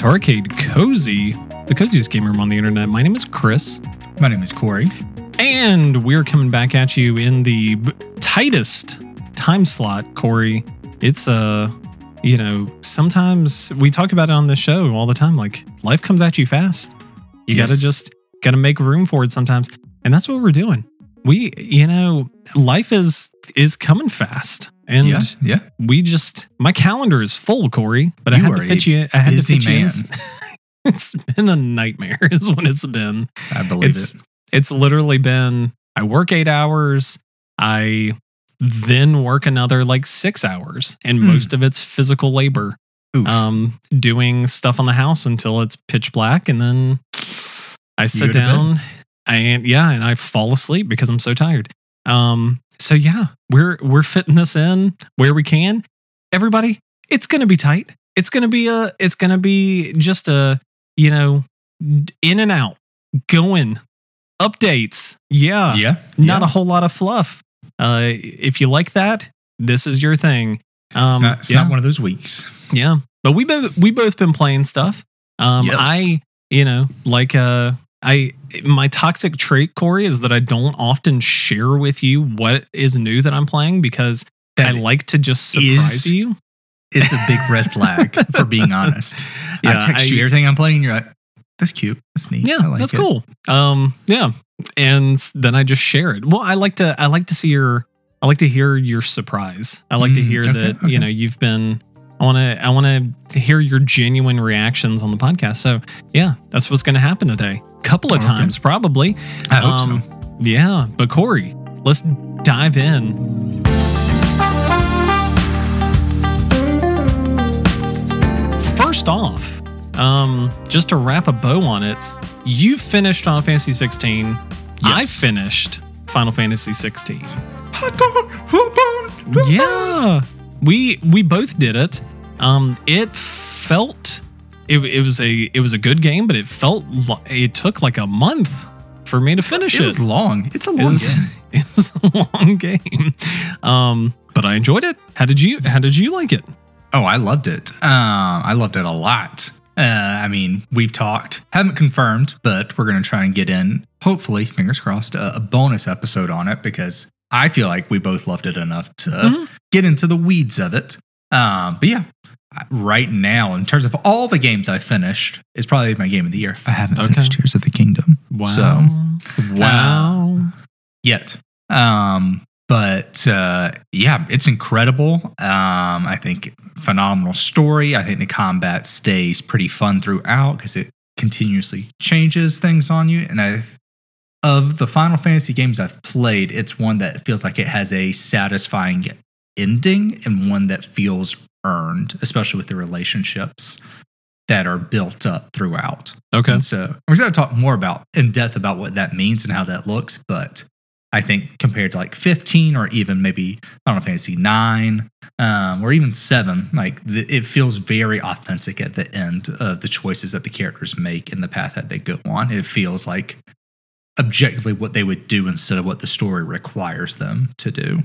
Hey, everybody, welcome back to Arcade Cozy, the coziest game room on the internet. My name is Chris, My name is Corey. and we're coming back at you in the b- tightest time slot, Corey. It's uh, you know, sometimes we talk about it on the show all the time. Like life comes at you fast. You Yes. gotta just gotta make room for it sometimes, and that's what we're doing. We, you know, life is is coming fast, and yeah, yeah. we just my calendar is full, Corey. But I You had to fit you. I had to fit you. in. it's been a nightmare, is what it's been. I believe It's it. it's literally been. I work eight hours. I then work another like six hours, and Mm. most of it's physical labor. Oof. Um, doing stuff on the house until it's pitch black, and then I sit go to bed. down. And yeah, and I fall asleep because I'm so tired. Um, so yeah, we're we're fitting this in where we can. Everybody, it's gonna be tight. It's gonna be a. It's gonna be just a. You know, in and out, going, updates. Yeah, yeah. not yeah. a whole lot of fluff. Uh, if you like that, this is your thing. Um, it's not, it's yeah. not one of those weeks. Yeah, but we been we both been playing stuff. Um, Yes. I you know like uh I my toxic trait Corey is that I don't often share with you what is new that I'm playing because I like to just is- surprise you. is a big red flag, for being honest. Yeah, I text I- you everything I'm playing, and you're like, that's cute. That's neat. Yeah, I like that's it." cool. Um, yeah, and then I just share it. Well, I like to I like to see your I like to hear your surprise. I like to Mm, hear okay, that okay. you know you've been. I want to I want to hear your genuine reactions on the podcast. So yeah, that's what's going to happen today. A Couple of Okay. times probably. I hope Um, so. Yeah, but Corey, let's dive in. First off, um, just to wrap a bow on it, you finished Final Fantasy 16. I finished Final Fantasy 16. Yeah. Yeah, we we both did it. Um, it felt it, it was a it was a good game, but it felt li- it took like a month for me to finish It it. was long. It's a It long was, game. it was a long game, um, but I enjoyed it. How did you How did you like it? Oh, I loved it. Um, I loved it a lot. Uh, I mean, we've talked, haven't confirmed, but we're going to try and get in, hopefully, fingers crossed, a, a bonus episode on it because I feel like we both loved it enough to Mhm. get into the weeds of it. Um, but yeah, I- right now, in terms of all the games I finished, it's probably my game of the year. I haven't Okay. finished Tears of the Kingdom Wow, So, wow. yet. Um, but uh, yeah, it's incredible. Um, I think phenomenal story. I think the combat stays pretty fun throughout because it continuously changes things on you. And I, of the Final Fantasy games I've played, it's one that feels like it has a satisfying ending and one that feels earned, especially with the relationships that are built up throughout. Okay, And so we're going to talk more about in depth about what that means and how that looks. But I think compared to like 15 or even maybe Final Fantasy 9 um, or even 7, like th- it feels very authentic at the end of the choices that the characters make and the path that they go on. It feels like objectively what they would do instead of what the story requires them to do.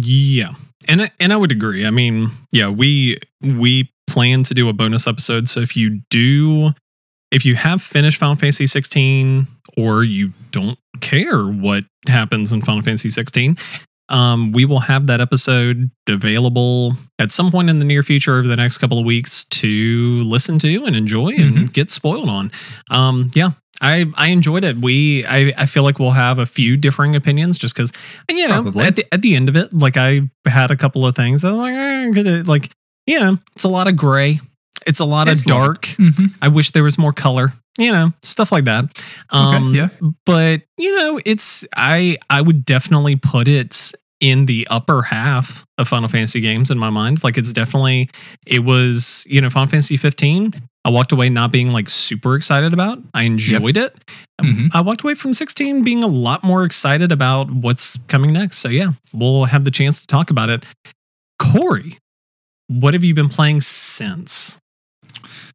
Yeah, and I- and I would agree. I mean, yeah, we we plan to do a bonus episode. So if you do, if you have finished Final Fantasy 16 or you don't care what happens in Final Fantasy 16, um, we will have that episode available at some point in the near future over the next couple of weeks to listen to and enjoy and get spoiled on. Um, yeah. I, I enjoyed it. We I, I feel like we'll have a few differing opinions just because you know Probably. at the at the end of it, like I had a couple of things. I was like, eh, like you know, it's a lot of gray. It's a lot It's of dark. Mm-hmm. I wish there was more color, you know, stuff like that. Um, yeah. But you know, it's I I would definitely put it in the upper half of Final Fantasy games in my mind. Like it's definitely it was you know Final Fantasy 15. I walked away not being like super excited about. I enjoyed it. Mhm. I walked away from 16 being a lot more excited about what's coming next. So yeah, we'll have the chance to talk about it. Corey, what have you been playing since?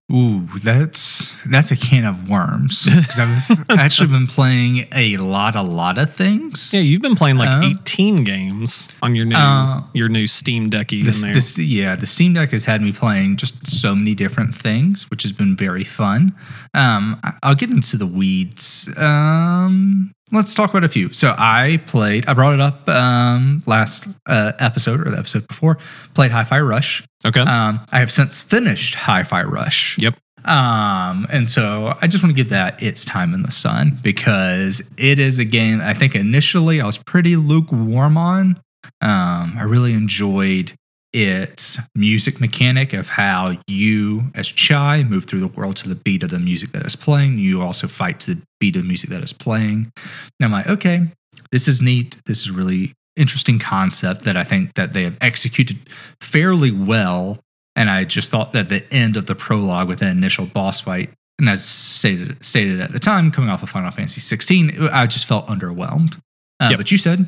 Ooh, that's that's a can of worms. Because I've actually been playing a lot, a lot of things. Yeah, you've been playing like Uh, 18 games on your new Uh, your new Steam Decky This, in there. this, yeah, the Steam Deck has had me playing just so many different things, which has been very fun. Um, I'll get into the weeds. Um, let's talk about a few. So I played. I brought it up um, last uh, episode or the episode before. Played Hi-Fi Rush. okay. Um, I have since finished Hi-Fi Rush. Yep. Um, and so I just want to give that its time in the sun because it is a game I think initially I was pretty lukewarm on. Um, I really enjoyed its music mechanic of how you, as Chai, move through the world to the beat of the music that is playing. You also fight to the beat of the music that is playing. And I'm like, okay, this is neat. This is really interesting concept that I think that they have executed fairly well. And I just thought that the end of the prologue with that initial boss fight, and as stated, stated at the time, coming off of Final Fantasy 16, I just felt underwhelmed. Uh, Yep. But you said,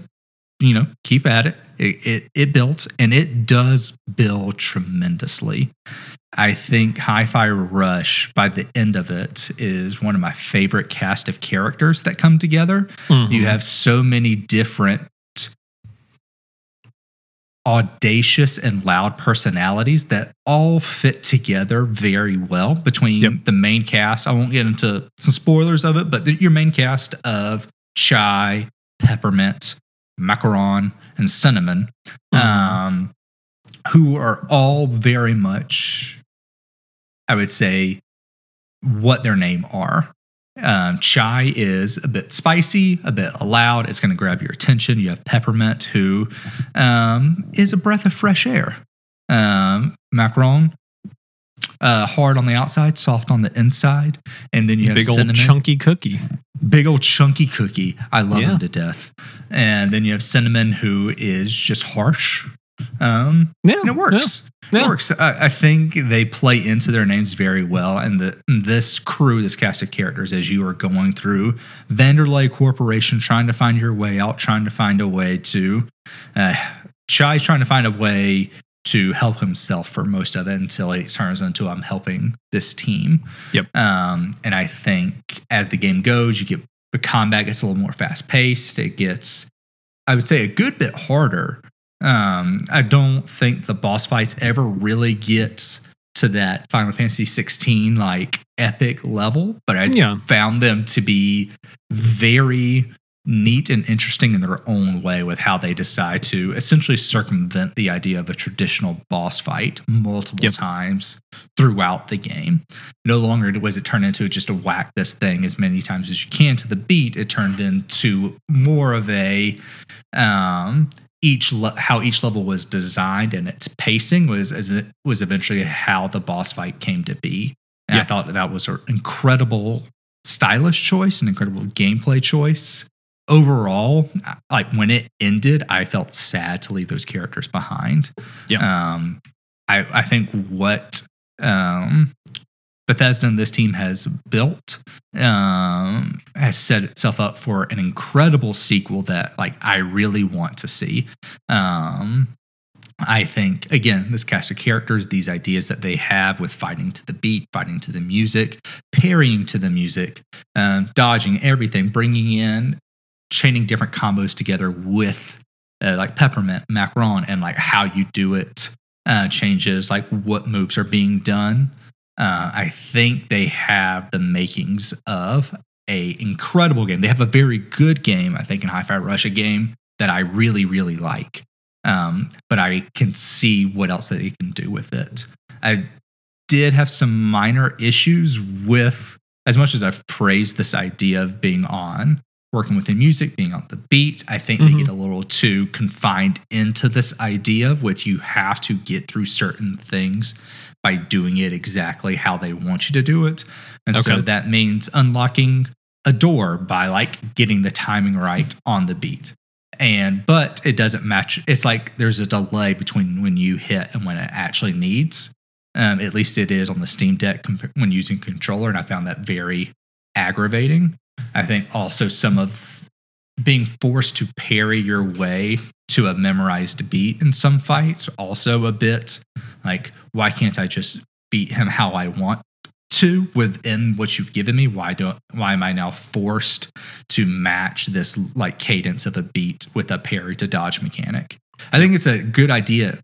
you know, keep at it. It, it. it built, and it does build tremendously. I think Hi-Fi Rush, by the end of it, is one of my favorite cast of characters that come together. Mhm. You have so many different audacious and loud personalities that all fit together very well between Yep. the main cast. I won't get into some spoilers of it, but your main cast of Chai, Peppermint, Macaron, and Cinnamon, Mhm. um, who are all very much, I would say, what their name are. Um, chai is a bit spicy, a bit loud. It's going to grab your attention. You have peppermint, who um, is a breath of fresh air. Um, macaron, uh, hard on the outside, soft on the inside, and then you have big old chunky cookie. big old chunky cookie. I love Yeah. him to death. And then you have cinnamon, who is just harsh. Um, Yeah, and it works. Yeah. It works. I, I think they play into their names very well. And the, this crew, this cast of characters, as you are going through Vandelay Corporation, trying to find your way out, trying to find a way to. Uh, Chai's trying to find a way to help himself for most of it until it turns into I'm helping this team. Yep. Um, and I think as the game goes, you get the combat gets a little more fast paced. It gets, I would say, a good bit harder. Um, I don't think the boss fights ever really get to that Final Fantasy 16 like epic level, but I Yeah. found them to be very neat and interesting in their own way with how they decide to essentially circumvent the idea of a traditional boss fight multiple Yep. times throughout the game. No longer was it turned into just a whack this thing as many times as you can to the beat. It turned into more of a um, each le- how each level was designed and its pacing was as it was eventually how the boss fight came to be. And I thought that was an incredible stylish choice, an incredible gameplay choice. Overall, like when it ended, I felt sad to leave those characters behind. Yeah. Um, I, I think what um, Bethesda and this team has built um, has set itself up for an incredible sequel that like I really want to see. Um, I think again, this cast of characters, these ideas that they have with fighting to the beat, fighting to the music, parrying to the music, um, dodging everything, bringing in, chaining different combos together with uh, like peppermint, macaron, and like how you do it uh, changes, like what moves are being done. Uh, I think they have the makings of a incredible game. They have a very good game, I think, in Hi-Fi Rush, a game that I really, really like. Um, but I can see what else that they can do with it. I did have some minor issues with, as much as I've praised this idea of being on, working with the music, being on the beat, I think Mhm. they get a little too confined into this idea of which you have to get through certain things by doing it exactly how they want you to do it. And so that means unlocking a door by like getting the timing right on the beat. And but it doesn't match. It's like there's a delay between when you hit and when it actually needs. Um, at least it is on the Steam Deck comp- when using controller, and I found that very aggravating. I think also some of being forced to parry your way to a memorized beat in some fights also a bit like why can't I just beat him how I want to within what you've given me. Why don't why am I now forced to match this like cadence of a beat with a parry to dodge mechanic? I think it's a good idea.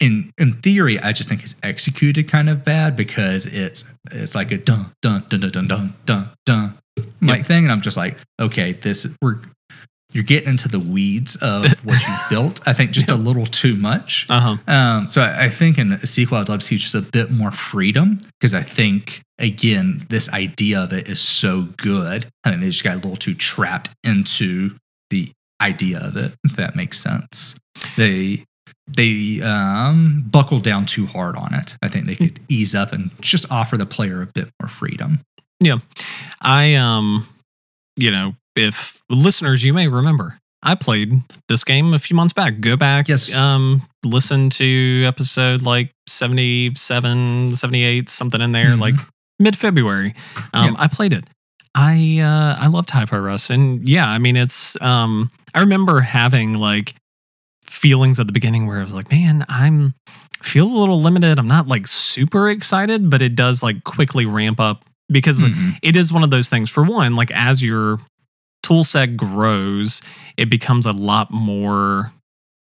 In in theory, I just think it's executed kind of bad because it's it's like a dun dun dun dun dun dun dun dun like thing, and I'm just like, okay, this we're you're getting into the weeds of what you built. I think just a little too much. Uh huh. Um, so I, I think in a sequel, I'd love to see just a bit more freedom because I think again, this idea of it is so good, and they just got a little too trapped into the idea of it. If that makes sense, they they um, buckled down too hard on it. I think they could ease up and just offer the player a bit more freedom. Yeah, I um, you know, if listeners, you may remember, I played this game a few months back. Go back, Yes. um, listen to episode like 77, 78, something in there, Mhm. like mid February. Um, I played it. I uh, I loved Hi-Fi Rush, and yeah, I mean, it's um, I remember having like feelings at the beginning where I was like, man, I'm feel a little limited. I'm not like super excited, but it does like quickly ramp up because Mhm. it is one of those things. For one, like as your tool set grows, it becomes a lot more.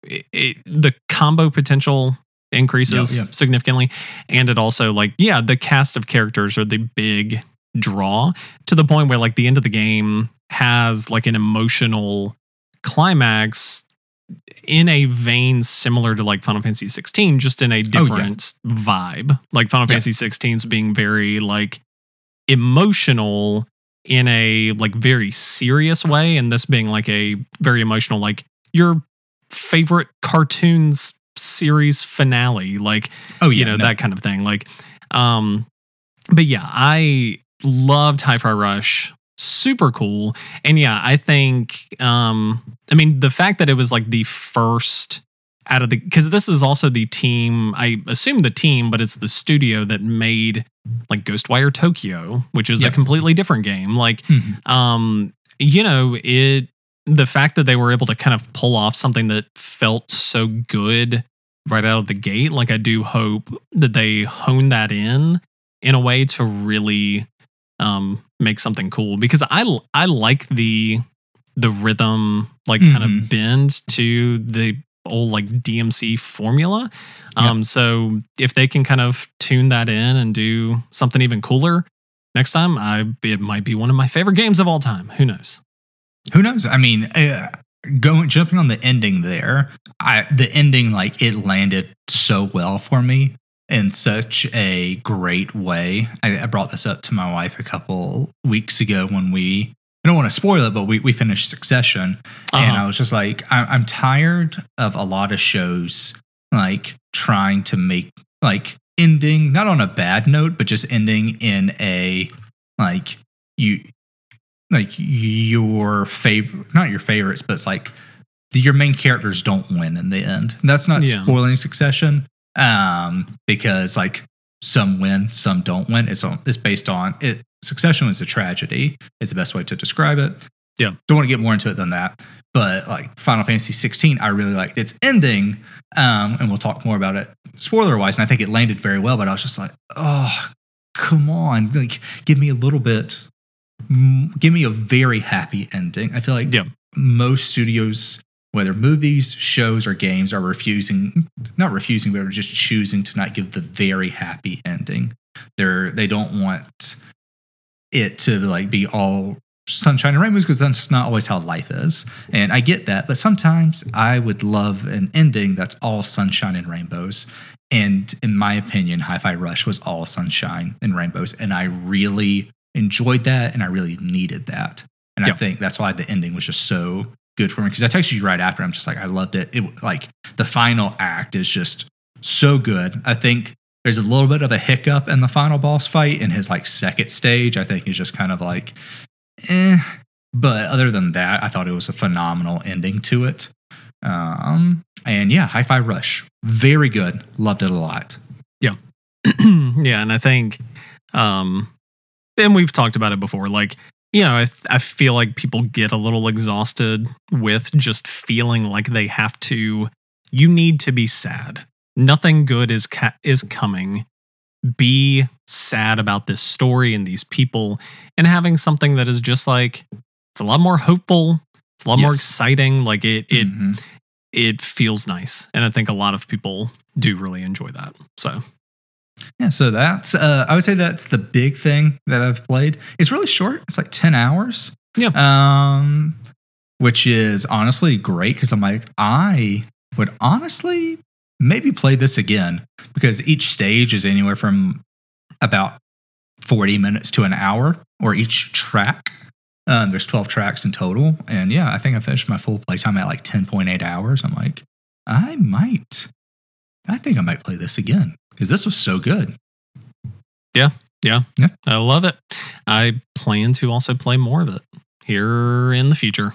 It, it- the combo potential increases Yeah, yeah. significantly, and it also like yeah, the cast of characters are the big draw to the point where like the end of the game has like an emotional climax in a vein similar to like Final Fantasy 16, just in a different vibe. Like Final Yeah. Fantasy 16's being very like emotional in a like very serious way, and this being like a very emotional, like your favorite cartoons series finale, like Oh yeah, you know no. that kind of thing. Like, um, but yeah, I loved Hi-Fi Rush. Super cool, and yeah, I think, um, I mean, the fact that it was like the first out of the because this is also the team. I assume the team, but it's the studio that made like Ghostwire Tokyo, which is a completely different game. Like, Mhm. um, you know, it the fact that they were able to kind of pull off something that felt so good right out of the gate, like I do hope that they hone that in in a way to really um make something cool because I I like the the rhythm like kind of bend to the old like DMC formula. Um so if they can kind of tune that in and do something even cooler next time, I it might be one of my favorite games of all time. Who knows? Who knows? I mean, uh, going jumping on the ending there, I the ending like it landed so well for me in such a great way. I, I brought this up to my wife a couple weeks ago when we. I don't want to spoil it, but we, we finished Succession, and Uh-huh. I was just like, I, I'm tired of a lot of shows like trying to make like ending not on a bad note, but just ending in a like you like your favorite, not your favorites, but it's like your main characters don't win in the end. That's not Yeah. spoiling Succession, um, because like some win, some don't win. It's on, it's based on it. Succession was a tragedy. Is the best way to describe it. Yeah. don't want to get more into it than that. But like Final Fantasy 16, I really liked its ending, um, and we'll talk more about it spoiler wise. And I think it landed very well. But I was just like, oh, come on, like give me a little bit give me a very happy ending. I feel like Yeah. most studios, whether movies, shows, or games, are refusing, not refusing, but are just choosing to not give the very happy ending. They're they don't want it to like be all sunshine and rainbows because that's not always how life is. And I get that, but sometimes I would love an ending that's all sunshine and rainbows. And in my opinion, Hi-Fi Rush was all sunshine and rainbows, and I really enjoyed that, and I really needed that. And I think that's why the ending was just so good for me. Because I texted you right after. I'm just like, I loved it. It like the final act is just so good. I think there's a little bit of a hiccup in the final boss fight in his like second stage. I think he's just kind of like, eh. But other than that, I thought it was a phenomenal ending to it. Um, and yeah, Hi-Fi Rush, very good. Loved it a lot. Yeah, yeah, and I think, um, and we've talked about it before. Like, you know, I, I feel like people get a little exhausted with just feeling like they have to. You need to be sad. Nothing good is ca- is coming. be sad about this story and these people and having something that is just like it's a lot more hopeful it's a lot more exciting like it it Mhm. it feels nice and i think a lot of people do really enjoy that so Yeah, so that's uh, I would say that's the big thing that I've played. It's really short. It's like ten hours. Yeah. Um, which is honestly great because I'm like I would honestly maybe play this again because each stage is anywhere from about forty minutes to an hour, or each track. Um, there's 12 tracks in total. And yeah, I think I finished my full playtime at like 10.8 hours. I'm like, I might, I think I might play this again because this was so good. Yeah, yeah, yeah. I love it i plan to also play more of it here in the future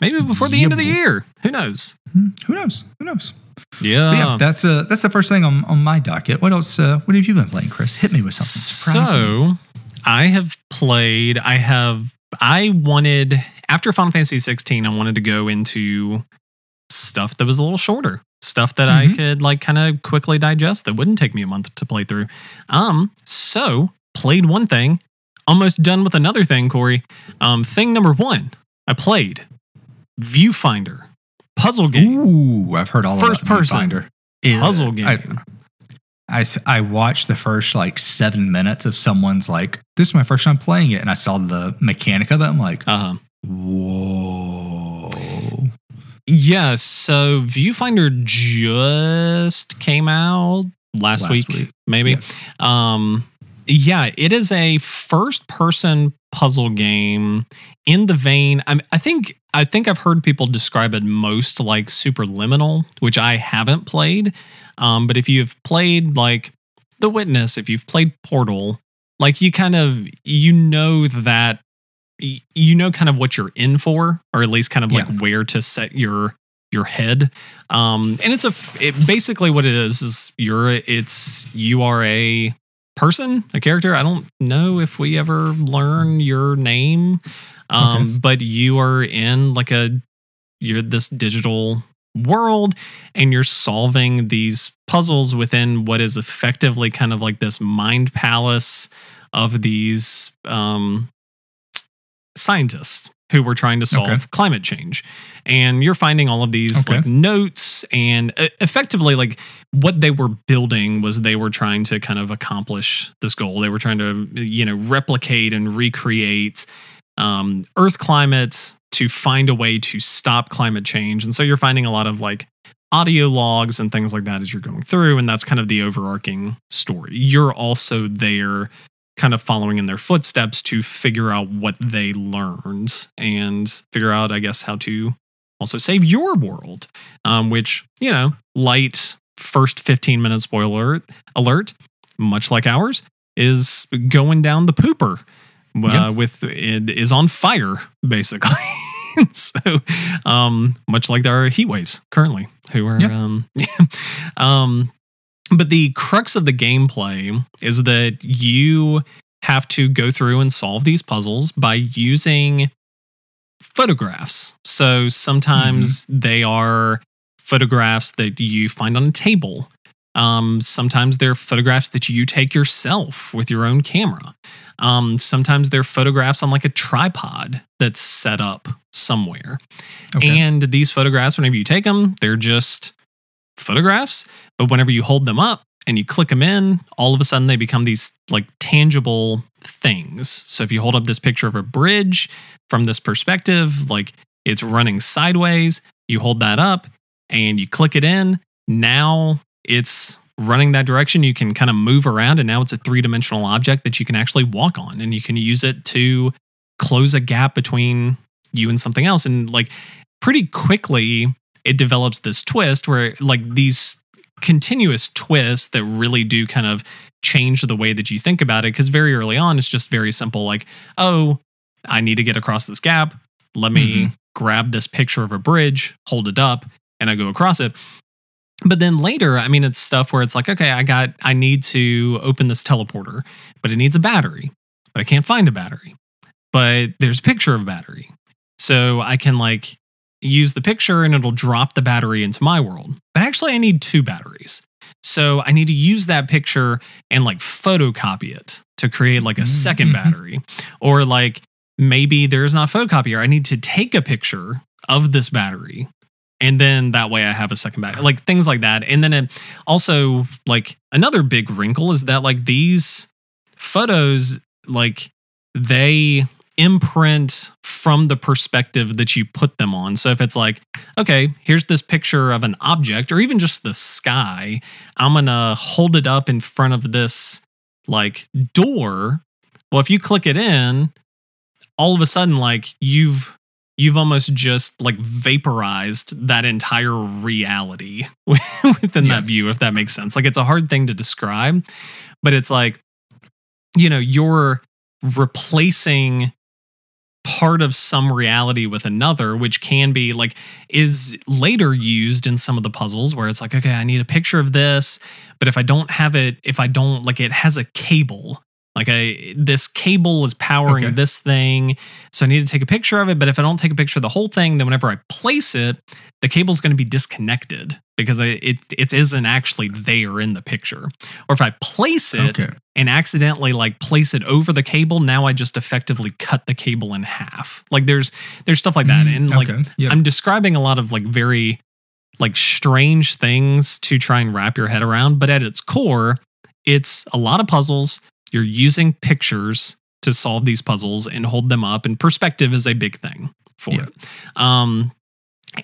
maybe before the end of the year who knows Hmm, Who knows? Who knows? Yeah, yeah, that's uh, that's the first thing on, on my docket. What else? Uh, what have you been playing, Chris? Hit me with something. Surprise me. So I have played. I have. I wanted after Final Fantasy 16. I wanted to go into stuff that was a little shorter, stuff that I Mhm. could like kind of quickly digest that wouldn't take me a month to play through. Um. So played one thing, almost done with another thing. Corey. Um. Thing number one. I played Viewfinder puzzle game. Ooh, I've heard all First person Viewfinder. Puzzle I- game. I, s- I watched the first like seven minutes of someone's like, this is my first time playing it. And I saw the mechanic of it. I'm like, Uh huh. whoa. Yeah, so Viewfinder just came out last, Last week, week. maybe. Um yeah, it is a first person puzzle game in the vein I, I think I think I've heard people describe it most like Superliminal, which I haven't played. Um but if you've played like The Witness, if you've played Portal, like you kind of you know that you know kind of what you're in for or at least kind of like Yeah. where to set your your head. Um and it's a it, basically what it is is you're it's you are a person a character. I don't know if we ever learn your name um but you are in like a you're this digital world and you're solving these puzzles within what is effectively kind of like this mind palace of these um scientists who were trying to solve Okay. climate change and you're finding all of these Okay. like notes and uh, effectively like what they were building was they were trying to kind of accomplish this goal they were trying to you know replicate and recreate um, earth climate to find a way to stop climate change and so you're finding a lot of like audio logs and things like that as you're going through and that's kind of the overarching story you're also there kind of following in their footsteps to figure out what they learned and figure out i guess how to also save your world um, which you know light first 15 minute spoiler alert much like ours is going down the pooper uh, with it is on fire basically so um much like there are heat waves currently who are Yep. um um but the crux of the gameplay is that you have to go through and solve these puzzles by using photographs. So sometimes they are photographs that you find on a table. Um, sometimes they're photographs that you take yourself with your own camera. Um, sometimes they're photographs on like a tripod that's set up somewhere. Okay. And these photographs, whenever you take them, they're just photographs. But whenever you hold them up and you click them in, all of a sudden they become these like tangible things. So if you hold up this picture of a bridge from this perspective, like it's running sideways, you hold that up and you click it in. Now it's running that direction. You can kind of move around, and now it's a three dimensional object that you can actually walk on, and you can use it to close a gap between you and something else. And like pretty quickly, it develops this twist where like these continuous twists that really do kind of change the way that you think about it. Because very early on, it's just very simple like, oh, I need to get across this gap. Let me mm-hmm. grab this picture of a bridge, hold it up, and I go across it. But then later, I mean, it's stuff where it's like, okay, I got, I need to open this teleporter, but it needs a battery, but I can't find a battery. But there's a picture of a battery. So I can like use the picture and it'll drop the battery into my world. But actually, I need two batteries. So I need to use that picture and like photocopy it to create like a second Mhm. battery. Or like maybe there's not a photocopier. I need to take a picture of this battery. And then that way I have a second battery. Like things like that. And then it also like another big wrinkle is that like these photos like they imprint from the perspective that you put them on. So if it's like, okay, here's this picture of an object or even just the sky, I'm going to hold it up in front of this like door. Well, if you click it in, all of a sudden like you've you've almost just like vaporized that entire reality within Yeah. that view if that makes sense. Like it's a hard thing to describe, but it's like you know, you're replacing part of some reality with another, which can be like is later used in some of the puzzles where it's like, okay, I need a picture of this, but if I don't have it, if I don't like it has a cable. Like I this cable is powering Okay. this thing. So I need to take a picture of it. But if I don't take a picture of the whole thing, then whenever I place it, the cable's going to be disconnected because I, it it isn't actually there in the picture. Or if I place it Okay. and accidentally like place it over the cable, now I just effectively cut the cable in half. Like there's there's stuff like that. Mm, And like okay. Yep. I'm describing a lot of like very like strange things to try and wrap your head around, but at its core, it's a lot of puzzles. You're using pictures to solve these puzzles and hold them up, and perspective is a big thing for Yeah. it. Um,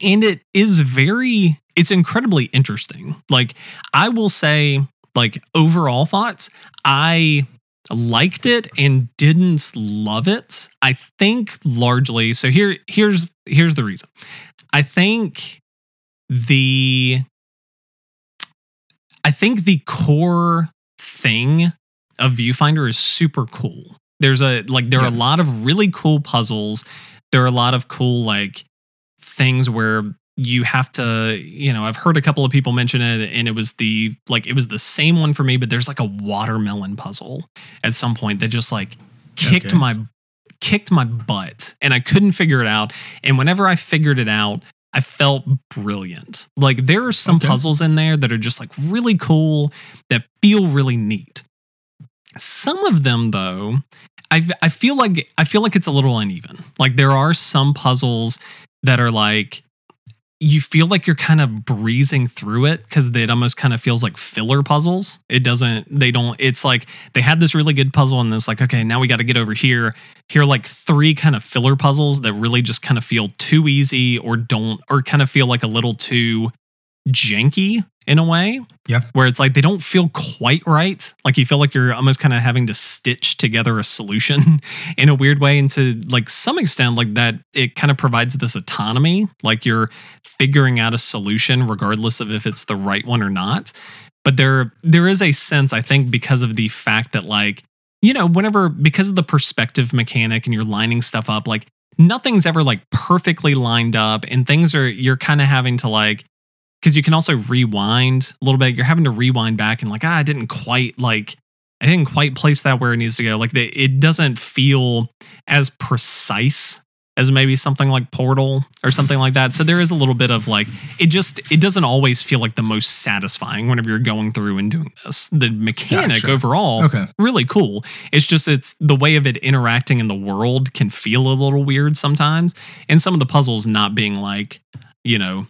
and it is very, it's incredibly interesting. Like I will say, like overall thoughts, I liked it and didn't love it. I think largely. So here, here's here's the reason. I think the I think the core thing of Viewfinder is super cool. There's a like there are a lot of really cool puzzles. There are a lot of cool like things where you have to, you know, I've heard a couple of people mention it and it was the like it was the same one for me, but there's like a watermelon puzzle at some point that just like kicked Okay. my kicked my butt and I couldn't figure it out. And whenever I figured it out, I felt brilliant. Like there are some Okay. puzzles in there that are just like really cool that feel really neat. Some of them though, I I feel like I feel like it's a little uneven. Like there are some puzzles that are like you feel like you're kind of breezing through it because it almost kind of feels like filler puzzles. It doesn't, they don't, it's like they had this really good puzzle and it's like, okay, now we got to get over here. Here are like three kind of filler puzzles that really just kind of feel too easy or don't, or kind of feel like a little too janky in a way. Yeah. Where it's like they don't feel quite right. Like you feel like you're almost kind of having to stitch together a solution in a weird way. And to like some extent, like that, it kind of provides this autonomy. Like you're figuring out a solution regardless of if it's the right one or not. But there there is a sense, I think, because of the fact that like, you know, whenever because of the perspective mechanic and you're lining stuff up, like nothing's ever like perfectly lined up and things are you're kind of having to like because you can also rewind a little bit. You're having to rewind back and like, ah, I didn't quite like, I didn't quite place that where it needs to go. Like, the, it doesn't feel as precise as maybe something like Portal or something like that. So there is a little bit of like, it just, it doesn't always feel like the most satisfying whenever you're going through and doing this. The mechanic Gotcha. overall, Okay. really cool. It's just it's the way of it interacting in the world can feel a little weird sometimes, and some of the puzzles not being like you know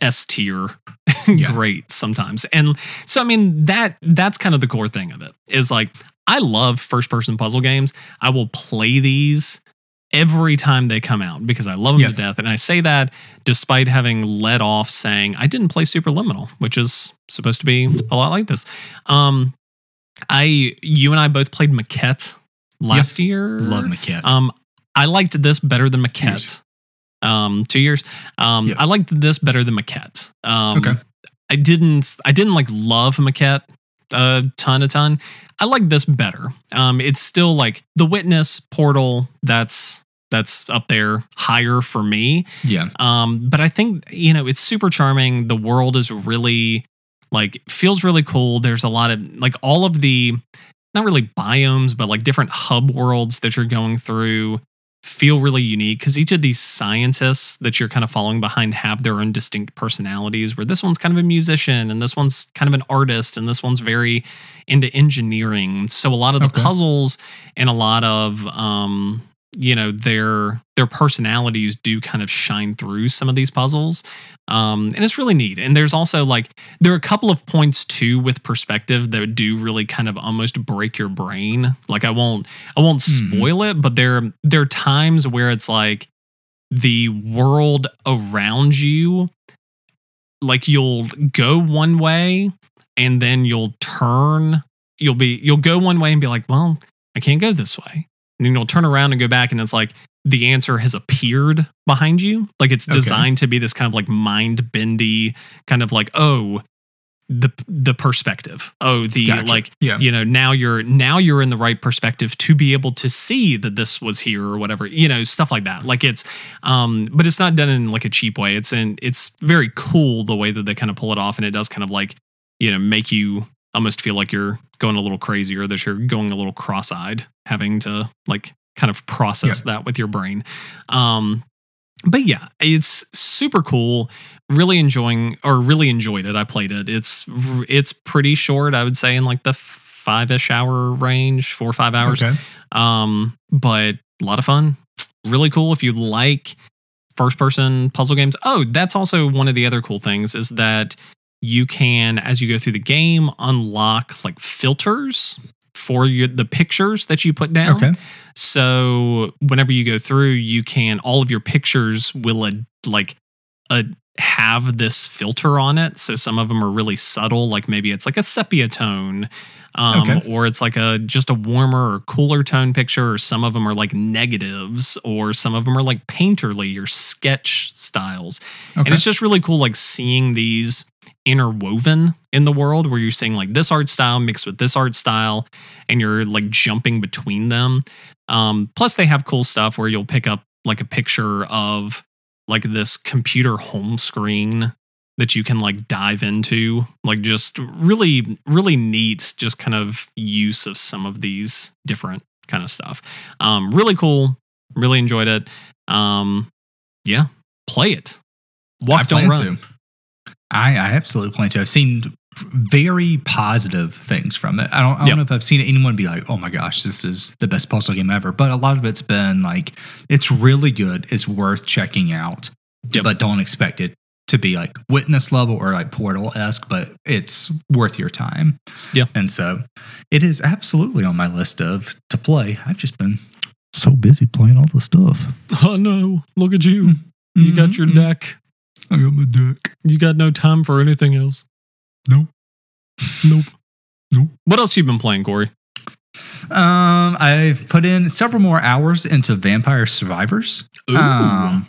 S tier Yeah. great sometimes. And so I mean that that's kind of the core thing of it is like I love first person puzzle games. I will play these every time they come out because I love them Yeah. to death. And I say that despite having let off saying I didn't play Superliminal, which is supposed to be a lot like this. Um I you and I both played Maquette last year. Love Maquette. Um, I liked this better than Maquette. Um, two years. Um, Yeah. I liked this better than Maquette. Um, Okay. I didn't. I didn't like love Maquette a ton, a ton. I like this better. Um, it's still like The Witness, Portal. That's that's up there higher for me. yeah. Um, but I think you know it's super charming. The world is really like feels really cool. There's a lot of like all of the not really biomes, but like different hub worlds that you're going through feel really unique because each of these scientists that you're kind of following behind have their own distinct personalities. Where this one's kind of a musician, and this one's kind of an artist, and this one's very into engineering. So a lot of the Okay. puzzles and a lot of um, you know their their personalities do kind of shine through some of these puzzles um and it's really neat. And there's also like there are a couple of points too with perspective that do really kind of almost break your brain. Like i won't i won't Mhm. spoil it but there there are times where it's like the world around you like you'll go one way and then you'll turn you'll be you'll go one way and be like well i can't go this way and then you'll turn around and go back and it's like the answer has appeared behind you like it's Okay. designed to be this kind of like mind bendy kind of like oh the the perspective oh the Gotcha. like Yeah. you know now you're now you're in the right perspective to be able to see that this was here or whatever you know stuff like that like it's um but it's not done in like a cheap way it's in it's very cool the way that they kind of pull it off and it does kind of like you know make you almost feel like you're going a little crazy or that you're going a little cross-eyed having to like kind of process that with your brain. Um but yeah it's super cool. Really enjoying or really enjoyed it. I played it. It's it's pretty short i would say in like the five-ish hour range four or five hours. Okay. um but a lot of fun. Really cool if you like first person puzzle games. Oh that's also one of the other cool things is that you can as you go through the game unlock like filters for your, the pictures that you put down Okay. so whenever you go through, you can all of your pictures will like uh, have this filter on it. So some of them are really subtle, like maybe it's like a sepia tone, um, Okay. or it's like a just a warmer or cooler tone picture. Or some of them are like negatives, or some of them are like painterly or sketch styles. Okay. And it's just really cool, like seeing these interwoven in the world where you're seeing like this art style mixed with this art style and you're like jumping between them. Um, plus, they have cool stuff where you'll pick up like a picture of like this computer home screen that you can like dive into. Like, just really, really neat, just kind of use of some of these different kind of stuff. Um, really cool. Really enjoyed it. Um, yeah, play it. Walk, I don't run. to. I, I absolutely plan to. I've seen very positive things from it. I don't, I don't Yep. know if I've seen anyone be like, "Oh my gosh, this is the best puzzle game ever," but a lot of it's been like, "It's really good. It's worth checking out," Yep. but don't expect it to be like witness level or like portal esque. But it's worth your time. Yeah. and so it is absolutely on my list of to play. I've just been so busy playing all the stuff. Oh no, look at you. You got your Mhm. deck. I got my deck. You got no time for anything else. Nope. Nope. Nope. What else you been playing, Corey? Um, I've put in several more hours into Vampire Survivors. Ooh. Um,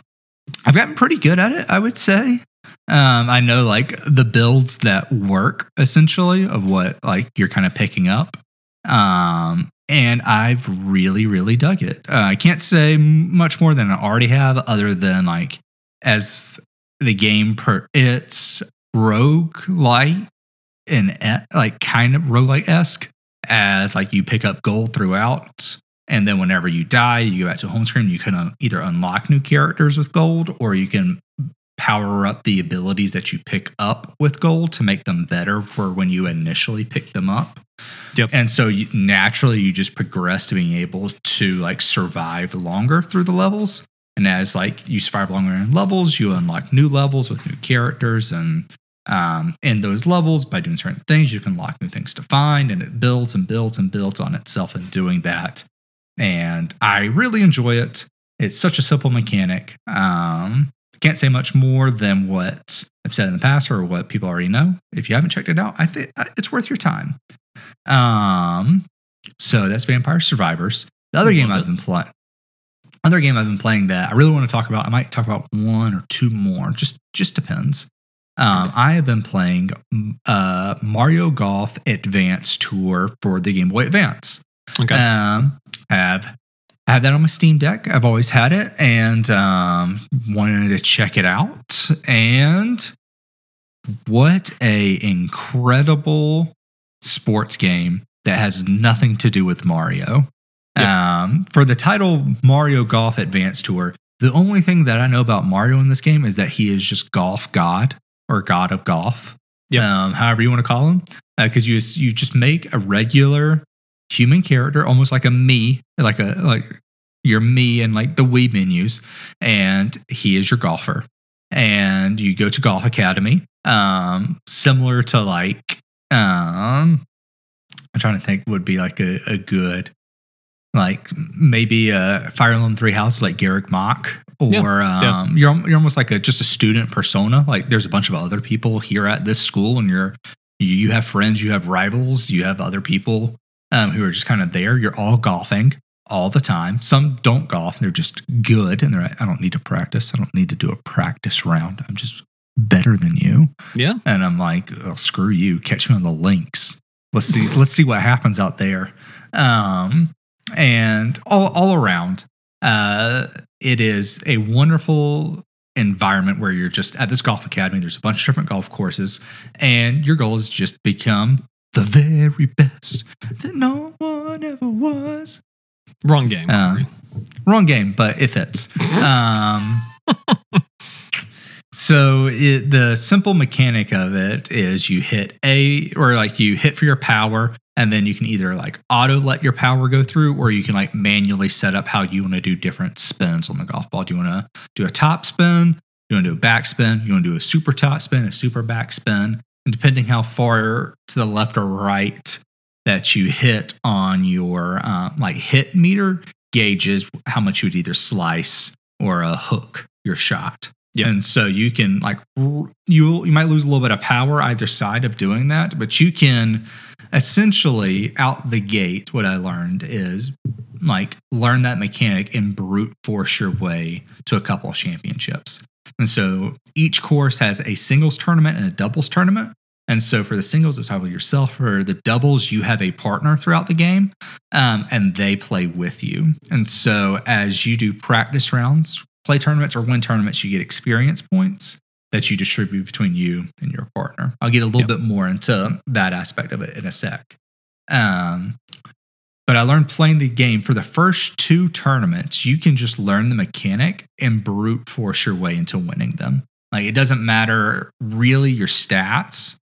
I've gotten pretty good at it, I would say. Um, I know like the builds that work essentially of what like you're kind of picking up. Um, and I've really, really dug it. Uh, I can't say much more than I already have, other than like as the game per it's rogue like and e- like kind of roguelike esque as like you pick up gold throughout and then whenever you die you go back to home screen you can uh, either unlock new characters with gold or you can power up the abilities that you pick up with gold to make them better for when you initially pick them up Yep. and so you, naturally you just progress to being able to like survive longer through the levels and as like you survive longer in levels you unlock new levels with new characters and um, in those levels by doing certain things you can unlock new things to find and it builds and builds and builds on itself in doing that. And i really enjoy it. It's such a simple mechanic. Um, can't say much more than what i've said in the past or what people already know. If you haven't checked it out i think uh, it's worth your time. Um, so that's vampire survivors. The other game i've been playing other game i've been playing that i really want to talk about i might talk about one or two more just just depends um, I have been playing uh, Mario Golf Advance Tour for the Game Boy Advance. Okay. Um, have I have that on my Steam Deck. I've always had it and um, wanted to check it out. And what a incredible sports game that has nothing to do with Mario. Um, for the title Mario Golf Advance Tour, the only thing that I know about Mario in this game is that he is just golf god or god of golf. Um, however you want to call him, because you you just make a regular human character, almost like a me, like a like your me and like the Wii menus, and he is your golfer. And you go to Golf Academy, um, similar to like um, I'm trying to think would be like a, a good like maybe a Fire Emblem Three Houses like Garreg Mach. Or Yeah, yeah. um, you're you're almost like a just a student persona. Like there's a bunch of other people here at this school, and you're you, you have friends, you have rivals, you have other people um, who are just kind of there. You're all golfing all the time. Some don't golf; they're just good, and they're like, I don't need to practice. I don't need to do a practice round. I'm just better than you. Yeah. And I'm like, oh, screw you. Catch me on the links. Let's see. let's see what happens out there. Um, and all all around, uh, it is a wonderful environment where you're just at this golf academy. There's a bunch of different golf courses, and your goal is just become the very best that no one ever was. Wrong game. Uh, Wrong game, but it fits. Um, so it, the simple mechanic of it is you hit A or like you hit for your power, and then you can either like auto let your power go through, or you can like manually set up how you want to do different spins on the golf ball. Do you want to do a top spin? Do You want to do a back spin? You want to do a super top spin, a super back spin? And depending how far to the left or right that you hit on your uh, like hit meter gauges how much you would either slice or uh, hook your shot. Yeah. And so you can like you you might lose a little bit of power either side of doing that, but you can essentially out the gate. What I learned is like learn that mechanic and brute force your way to a couple championships. And so each course has a singles tournament and a doubles tournament. And so for the singles, it's either yourself. For the doubles, you have a partner throughout the game, um, and they play with you. And so as you do practice rounds, play tournaments, or win tournaments, you get experience points that you distribute between you and your partner. I'll get a little Yep. bit more into that aspect of it in a sec. Um, but I learned playing the game for the first two tournaments, you can just learn the mechanic and brute force your way into winning them. Like it doesn't matter really your stats.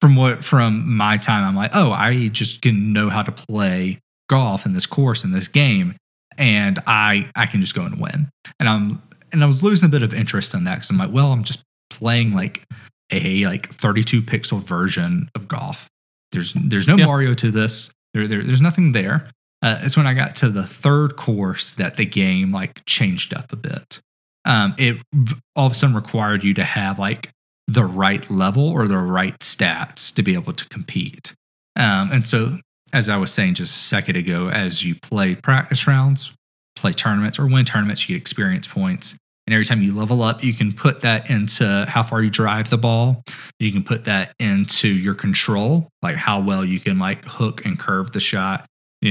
From what from my time, I'm like, oh, I just can know how to play golf in this course in this game, and I I can just go and win. And I'm and I was losing a bit of interest in that because I'm like, well, I'm just playing like a like 32 pixel version of golf. There's there's no Yeah. Mario to this. There, there there's nothing there. Uh, it's when I got to the third course that the game like changed up a bit. Um, it all of a sudden required you to have like the right level or the right stats to be able to compete. Um, and so, as I was saying just a second ago, as you play practice rounds, play tournaments, or win tournaments, you get experience points. And every time you level up, you can put that into how far you drive the ball. You can put that into your control, like how well you can like hook and curve the shot,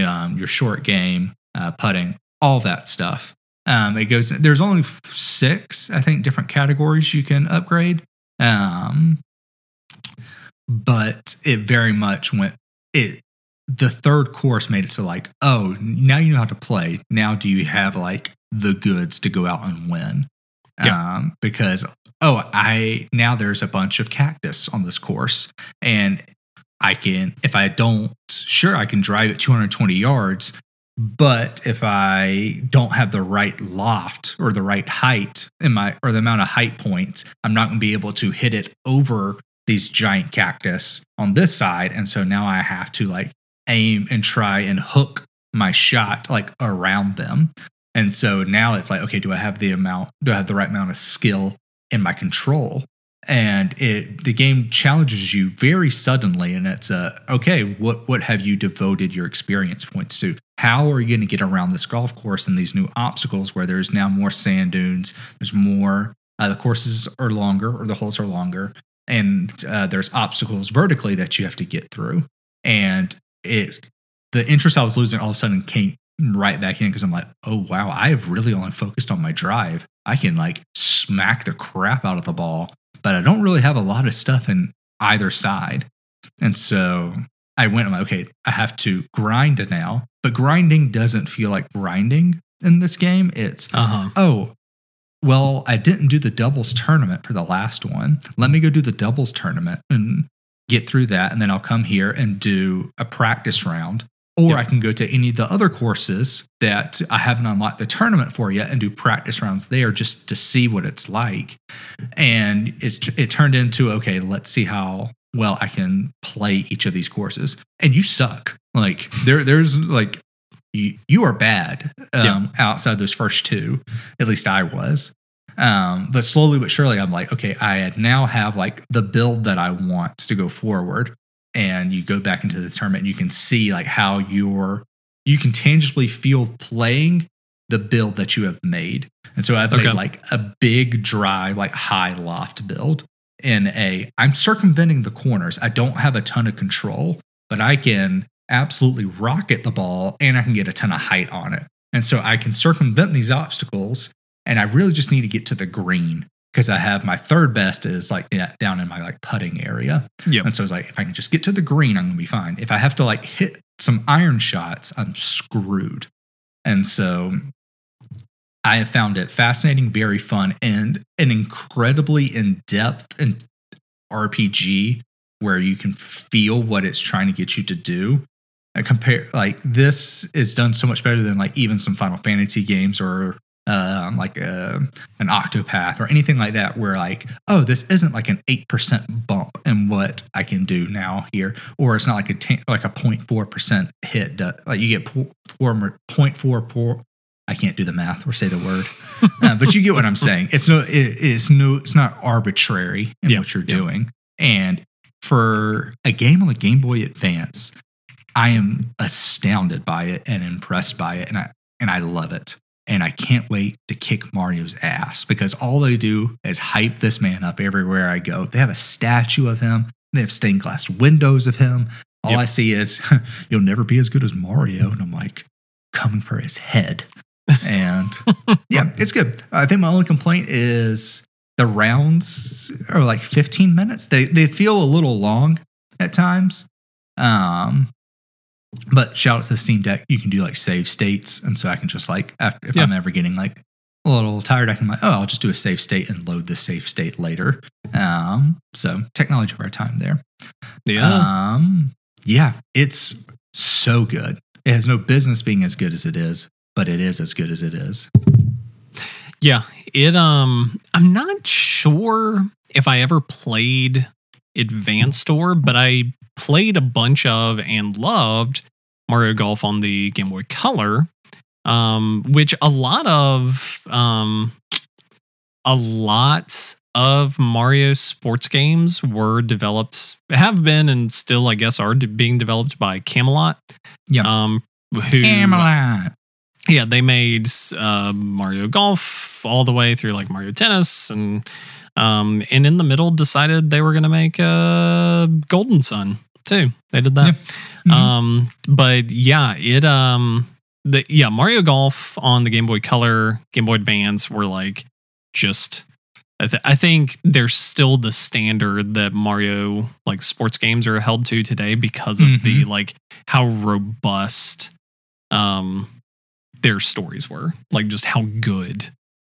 um, your short game, uh, putting, all that stuff. Um, it goes. There's only six, I think, different categories you can upgrade. Um, but it very much went. It the third course made it so like, oh, now you know how to play. Now do you have like the goods to go out and win? Um, because oh, I now there's a bunch of cactus on this course, and I can if I don't, sure I can drive it 220 yards, but if I don't have the right loft or the right height in my or the amount of height points, I'm not going to be able to hit it over these giant cactus on this side. And so now I have to like aim and try and hook my shot like around them. And so now it's like, okay, do I have the amount, do I have the right amount of skill in my control? And it the game challenges you very suddenly, and it's uh, okay. What what have you devoted your experience points to? How are you going to get around this golf course and these new obstacles where there's now more sand dunes? There's more. Uh, the courses are longer, or the holes are longer, and uh, there's obstacles vertically that you have to get through. And it the interest I was losing all of a sudden came right back in because I'm like, oh wow, I have really only focused on my drive. I can like smack the crap out of the ball, but I don't really have a lot of stuff in either side. And so I went, I'm like, okay, I have to grind it now but grinding doesn't feel like grinding in this game. It's Uh huh. oh, well, I didn't do the doubles tournament for the last one. Let me go do the doubles tournament and get through that. And then I'll come here and do a practice round. Or Yep. I can go to any of the other courses that I haven't unlocked the tournament for yet and do practice rounds there just to see what it's like. And it's, it turned into okay, let's see how well I can play each of these courses. And you suck. Like there, there's like you, you are bad um, outside those first two. At least I was. Um, but slowly but surely, I'm like, okay, I now have like the build that I want to go forward. And you go back into the tournament, and you can see like how you're, you can tangibly feel playing the build that you have made. And so I've Okay. made like a big dry, like high loft build in a, I'm circumventing the corners. I don't have a ton of control, but I can absolutely rocket the ball and I can get a ton of height on it. And so I can circumvent these obstacles and I really just need to get to the green because I have my third best is like down in my like putting area. Yep. And so it's like if I can just get to the green, I'm gonna be fine. If I have to like hit some iron shots, I'm screwed. And so I have found it fascinating, very fun, and an incredibly in-depth and RPG where you can feel what it's trying to get you to do. I compare like this is done so much better than like even some Final Fantasy games or um, like a, an Octopath or anything like that, where like, oh, this isn't like an eight percent bump in what I can do now here, or it's not like a ten, like a 0.4 percent hit. do- Like you get po- four more- 0.4 poor. I can't do the math or say the word, uh, but you get what I'm saying. It's no, it, it's no, it's not arbitrary in Yeah, what you're yeah. doing. And for a game on the Game Boy Advance, I am astounded by it and impressed by it, and I and I love it. And I can't wait to kick Mario's ass because all they do is hype this man up everywhere I go. They have a statue of him. They have stained glass windows of him. All Yep. I see is you'll never be as good as Mario, and I'm like coming for his head. And yeah, it's good. I think my only complaint is the rounds are like 15 minutes. They they feel a little long at times. Um, but shout out to the Steam Deck, you can do like save states, and so I can just like after if Yeah. I'm ever getting like a little tired, I can like oh I'll just do a save state and load the save state later. Um, so technology of our time there. Yeah. Um, yeah, it's so good. It has no business being as good as it is, but it is as good as it is. Yeah, it um I'm not sure if I ever played Advance Tour, but I played a bunch of and loved Mario Golf on the Game Boy Color. Um which a lot of um a lot of Mario sports games were developed have been and still I guess are being developed by Camelot. Yeah. Um who Camelot. yeah, they made uh, Mario Golf all the way through like Mario Tennis, and um, and in the middle decided they were going to make uh, Golden Sun too. They did that. Mhm. Um, but yeah, it um, the yeah Mario Golf on the Game Boy Color, Game Boy Advance were like just. I, th- I think they're still the standard that Mario like sports games are held to today because of the like how robust um their stories were like just how good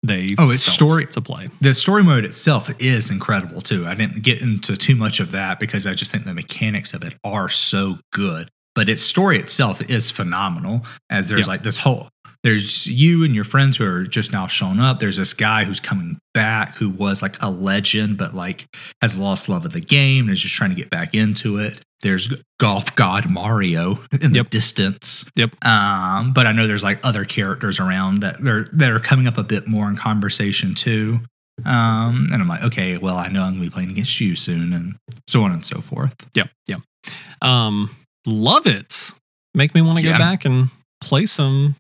they Oh, it's story- to play The story mode itself is incredible too. I didn't get into too much of that because I just think the mechanics of it are so good. But its story itself is phenomenal. As there's Yeah. like this whole there's you and your friends who are just now shown up. There's this guy who's coming back who was like a legend, but like has lost love of the game and is just trying to get back into it. There's golf god Mario in Yep. the distance. Yep. Um, but I know there's like other characters around that they're that are coming up a bit more in conversation too. Um, and I'm like, okay, well, I know I'm gonna be playing against you soon, and so on and so forth. yep yep um love it make me want to Yeah. go back and play some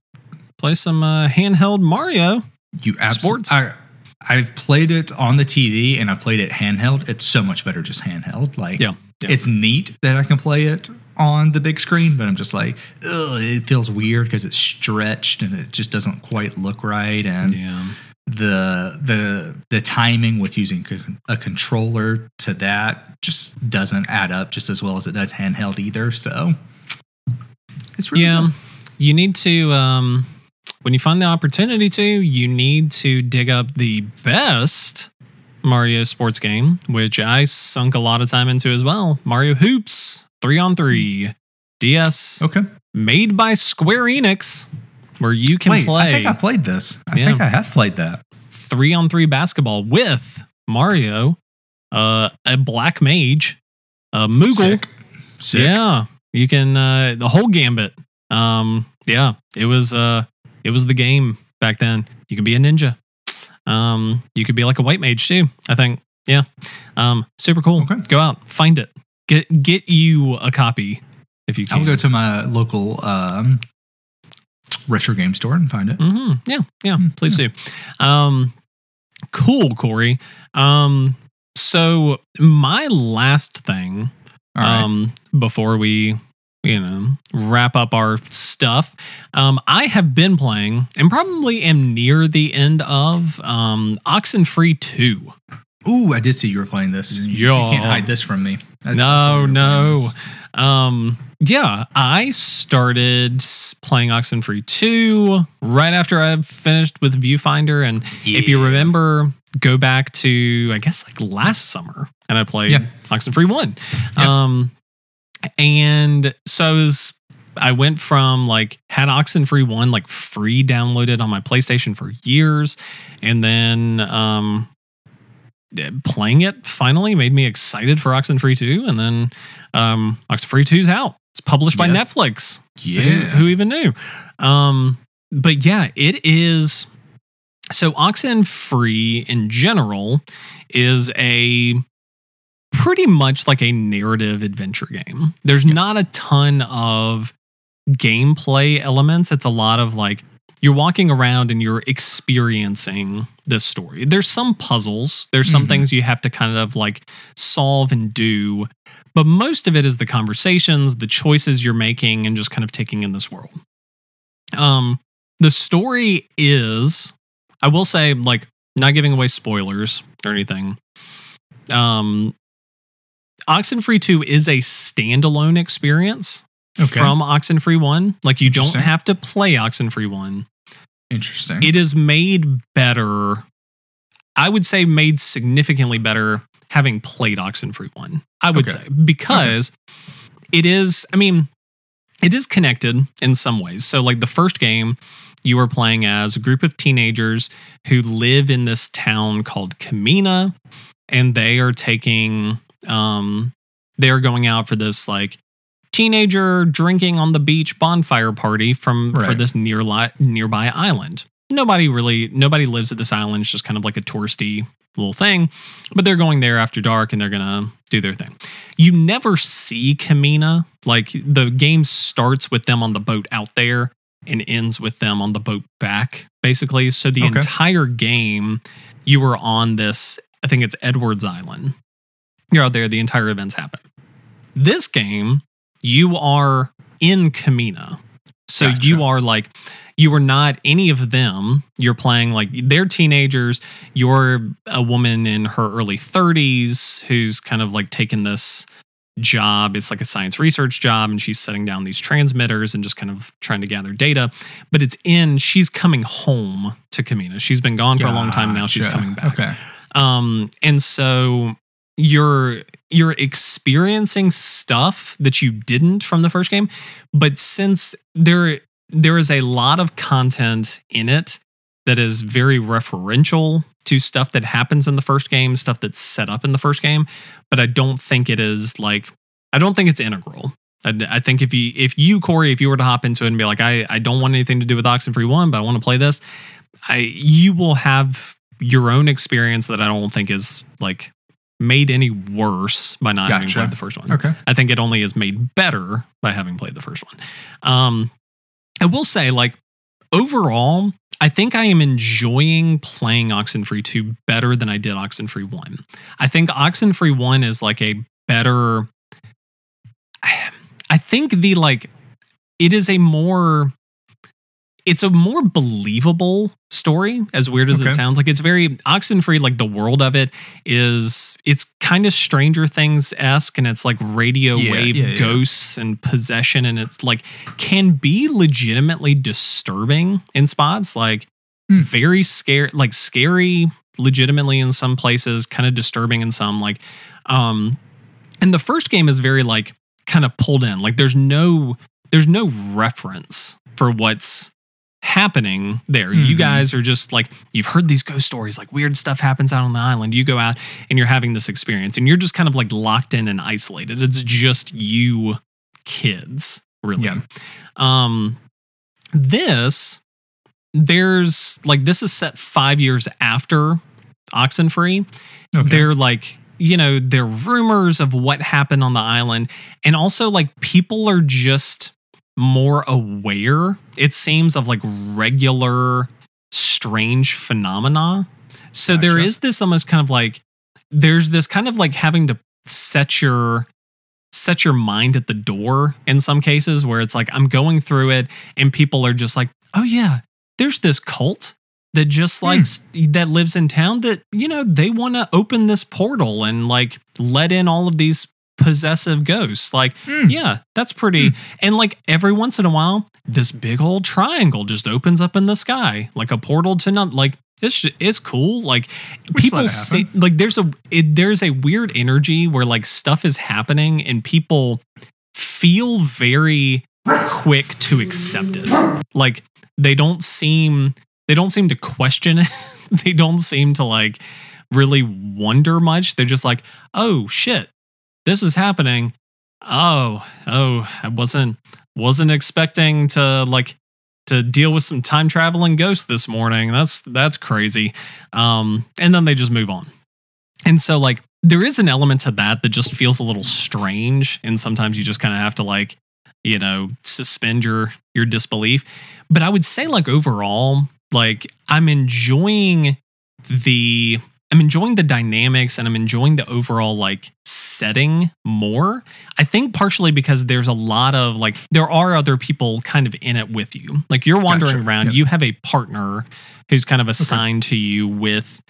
play some uh, handheld mario You absolutely. Sports. I, I've played it on the TV and I've played it handheld. It's so much better just handheld. Like, Yeah, yeah. it's neat that I can play it on the big screen, but I'm just like, ugh, it feels weird because it's stretched and it just doesn't quite look right. And yeah the the the timing with using a controller to that just doesn't add up just as well as it does handheld either. So it's really yeah good. you need to um when you find the opportunity to, you need to dig up the best Mario sports game, which I sunk a lot of time into as well. Mario Hoops 3 on 3 DS Okay. made by Square Enix where you can Wait, play I think I played this. I Yeah. think I have played that. 3 on 3 basketball with Mario, uh a black mage, a Moogle, Sick. Sick. Yeah, you can uh, the whole gambit. Um, yeah, it was uh, it was the game back then. You could be a ninja. Um, you could be like a white mage too. I think. Yeah. Um, super cool. Okay. Go out, find it, get get you a copy if you can. I'll go to my local um, retro game store and find it. Mm-hmm. Yeah, yeah, Mm, please do. Um, cool, Corey. Um, so my last thing right. um, before we, you know, wrap up our stuff. Um, I have been playing and probably am near the end of um, Oxenfree 2. Ooh, I did see you were playing this. You, you can't hide this from me. That's No, awesome you were no. Um, yeah, I started playing Oxenfree 2 right after I finished with Viewfinder. And if you remember, go back to, I guess, like last summer, and I played Yeah. Oxenfree 1. Yeah. Um, and so I was, I went from like, had Oxenfree 1 like free downloaded on my PlayStation for years. And then, um, playing it finally made me excited for Oxenfree 2. And then, um, Oxenfree 2's out. It's published by. Netflix. Who, Yeah. who even knew? Um, but yeah, it is. So Oxenfree in general is a pretty much like a narrative adventure game. There's not a ton of gameplay elements. It's a lot of like you're walking around and you're experiencing this story. There's some puzzles, there's some Mhm. things you have to kind of like solve and do, but most of it is the conversations, the choices you're making and just kind of taking in this world. Um the story is I will say like not giving away spoilers or anything. Um Oxenfree 2 is a standalone experience Okay. from Oxenfree 1. Like you don't have to play Oxenfree 1. Interesting. It is made better. I would say made significantly better having played Oxenfree 1. I would Okay. say because it is I mean it is connected in some ways. So like the first game you are playing as a group of teenagers who live in this town called Camena and they are taking um they are going out for this like teenager drinking on the beach bonfire party from for this near li- nearby island. Nobody really nobody lives at this island. It's just kind of like a touristy little thing, but they're going there after dark and they're gonna do their thing. You never see Camena. Like the game starts with them on the boat out there and ends with them on the boat back, basically. So the Okay. entire game, you were on this. I think it's Edwards Island. You're out there. The entire events happen. This game, you are in Camena. So Gotcha. you are like, you are not any of them. You're playing like they're teenagers. You're a woman in her early 30s who's kind of like taken this job. It's like a science research job, and she's setting down these transmitters and just kind of trying to gather data. But it's in, she's coming home to Camena. She's been gone for a long time now. She's coming back. Okay. Um, and so you're you're experiencing stuff that you didn't from the first game, but since there there is a lot of content in it that is very referential to stuff that happens in the first game, stuff that's set up in the first game, but I don't think it is like I don't think it's integral. I, I think if you if you Corey, if you were to hop into it and be like, I I don't want anything to do with Oxenfree One, but I want to play this, I you will have your own experience that I don't think is like made any worse by not having Gotcha. played the first one. Okay. I think it only is made better by having played the first one. Um, I will say, like, overall, I think I am enjoying playing Oxenfree 2 better than I did Oxenfree 1. I think Oxenfree 1 is like a better. I think the like, it is a more. It's a more believable story as weird as Okay. it sounds like it's very oxenfree like the world of it is it's kind of stranger things esque and it's like radio Yeah, wave yeah, yeah. ghosts and possession and it's like can be legitimately disturbing in spots like Hmm. very scary like scary legitimately in some places kind of disturbing in some like um and the first game is very like kind of pulled in like there's no there's no reference for what's happening there you Mhm. guys are just like you've heard these ghost stories like weird stuff happens out on the island you go out and you're having this experience and you're just kind of like locked in and isolated it's just you kids really Yeah. um this there's like this is set five years after oxenfree Okay. they're like you know there are rumors of what happened on the island and also like people are just more aware it seems of like regular strange phenomena so there Gotcha. is this almost kind of like there's this kind of like having to set your set your mind at the door in some cases where it's like i'm going through it and people are just like oh yeah there's this cult that just Hmm. likes that lives in town that you know they want to open this portal and like let in all of these possessive ghosts. Like Hmm. yeah that's pretty and like every once in a while this big old triangle just opens up in the sky like a portal to not like it's it's cool. Like people say like there's a it, there's a weird energy where like stuff is happening and people feel very quick to accept it. Like they don't seem they don't seem to question it. They don't seem to like really wonder much. They're just like oh shit this is happening. Oh oh i wasn't wasn't expecting to like to deal with some time traveling ghosts this morning. That's that's crazy. Um and then they just move on. And so like there is an element to that that just feels a little strange. And sometimes you just kind of have to like you know suspend your your disbelief. But i would say like overall like i'm enjoying the i'm enjoying the dynamics and i'm enjoying the overall like setting more. I think partially because there's a lot of like there are other people kind of in it with you. Like you're wandering Gotcha. around. Yep. you have a partner who's kind of assigned to you with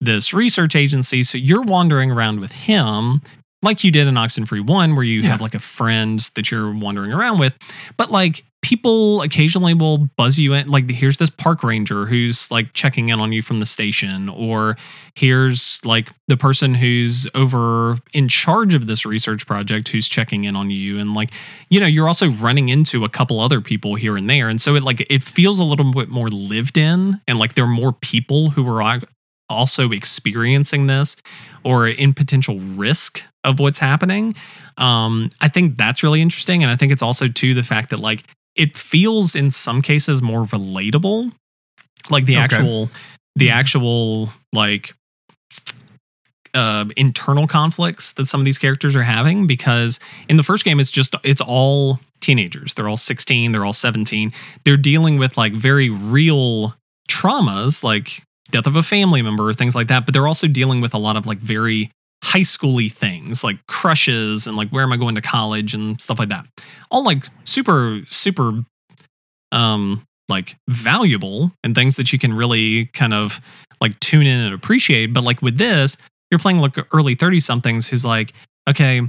this research agency. So you're wandering around with him like you did in Oxenfree 1 where you Yeah. have like a friend that you're wandering around with. But like people occasionally will buzz you in like here's this park ranger who's like checking in on you from the station or here's like the person who's over in charge of this research project who's checking in on you. And like you know you're also running into a couple other people here and there. And so it like it feels a little bit more lived in and like there are more people who are also experiencing this or in potential risk of what's happening um i think that's really interesting. And i think it's also too the fact that like it feels in some cases more relatable. Like the Okay. actual the actual like uh, internal conflicts that some of these characters are having because in the first game it's just it's all teenagers. They're all 16 they're all 17 they're dealing with like very real traumas like death of a family member things like that but they're also dealing with a lot of like very high schooly things like crushes and like where am i going to college and stuff like that. All like super super um like valuable and things that you can really kind of like tune in and appreciate but like with this you're playing like early 30 somethings who's like okay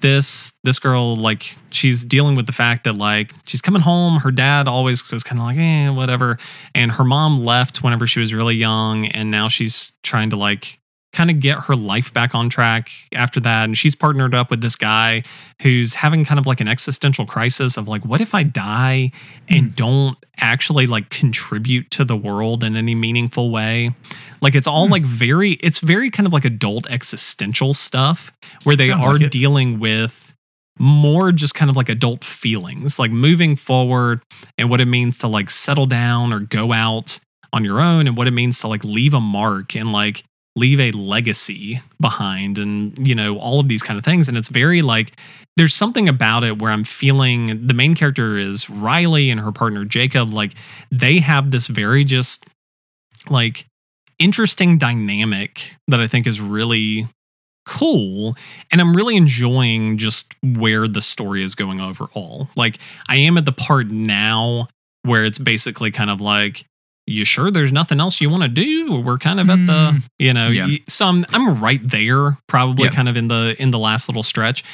this this girl like she's dealing with the fact that like she's coming home. Her dad always was kind of like eh whatever. And her mom left whenever she was really young and now she's trying to like kind of get her life back on track after that. And she's partnered up with this guy who's having kind of like an existential crisis of like what if i die and don't actually like contribute to the world in any meaningful way? Like it's all Hmm. like very it's very kind of like adult existential stuff where they Sounds are like dealing with more just kind of like adult feelings like moving forward and what it means to like settle down or go out on your own and what it means to like leave a mark and like leave a legacy behind and you know all of these kind of things. And it's very like there's something about it where i'm feeling the main character is riley and her partner jacob. Like they have this very just like interesting dynamic that i think is really cool. And i'm really enjoying just where the story is going overall. Like i am at the part now where it's basically kind of like, you sure there's nothing else you want to do? We're kind of at the, Mm, you know, yeah. y- so I'm, I'm right there, probably Yeah. kind of in the in the last little stretch.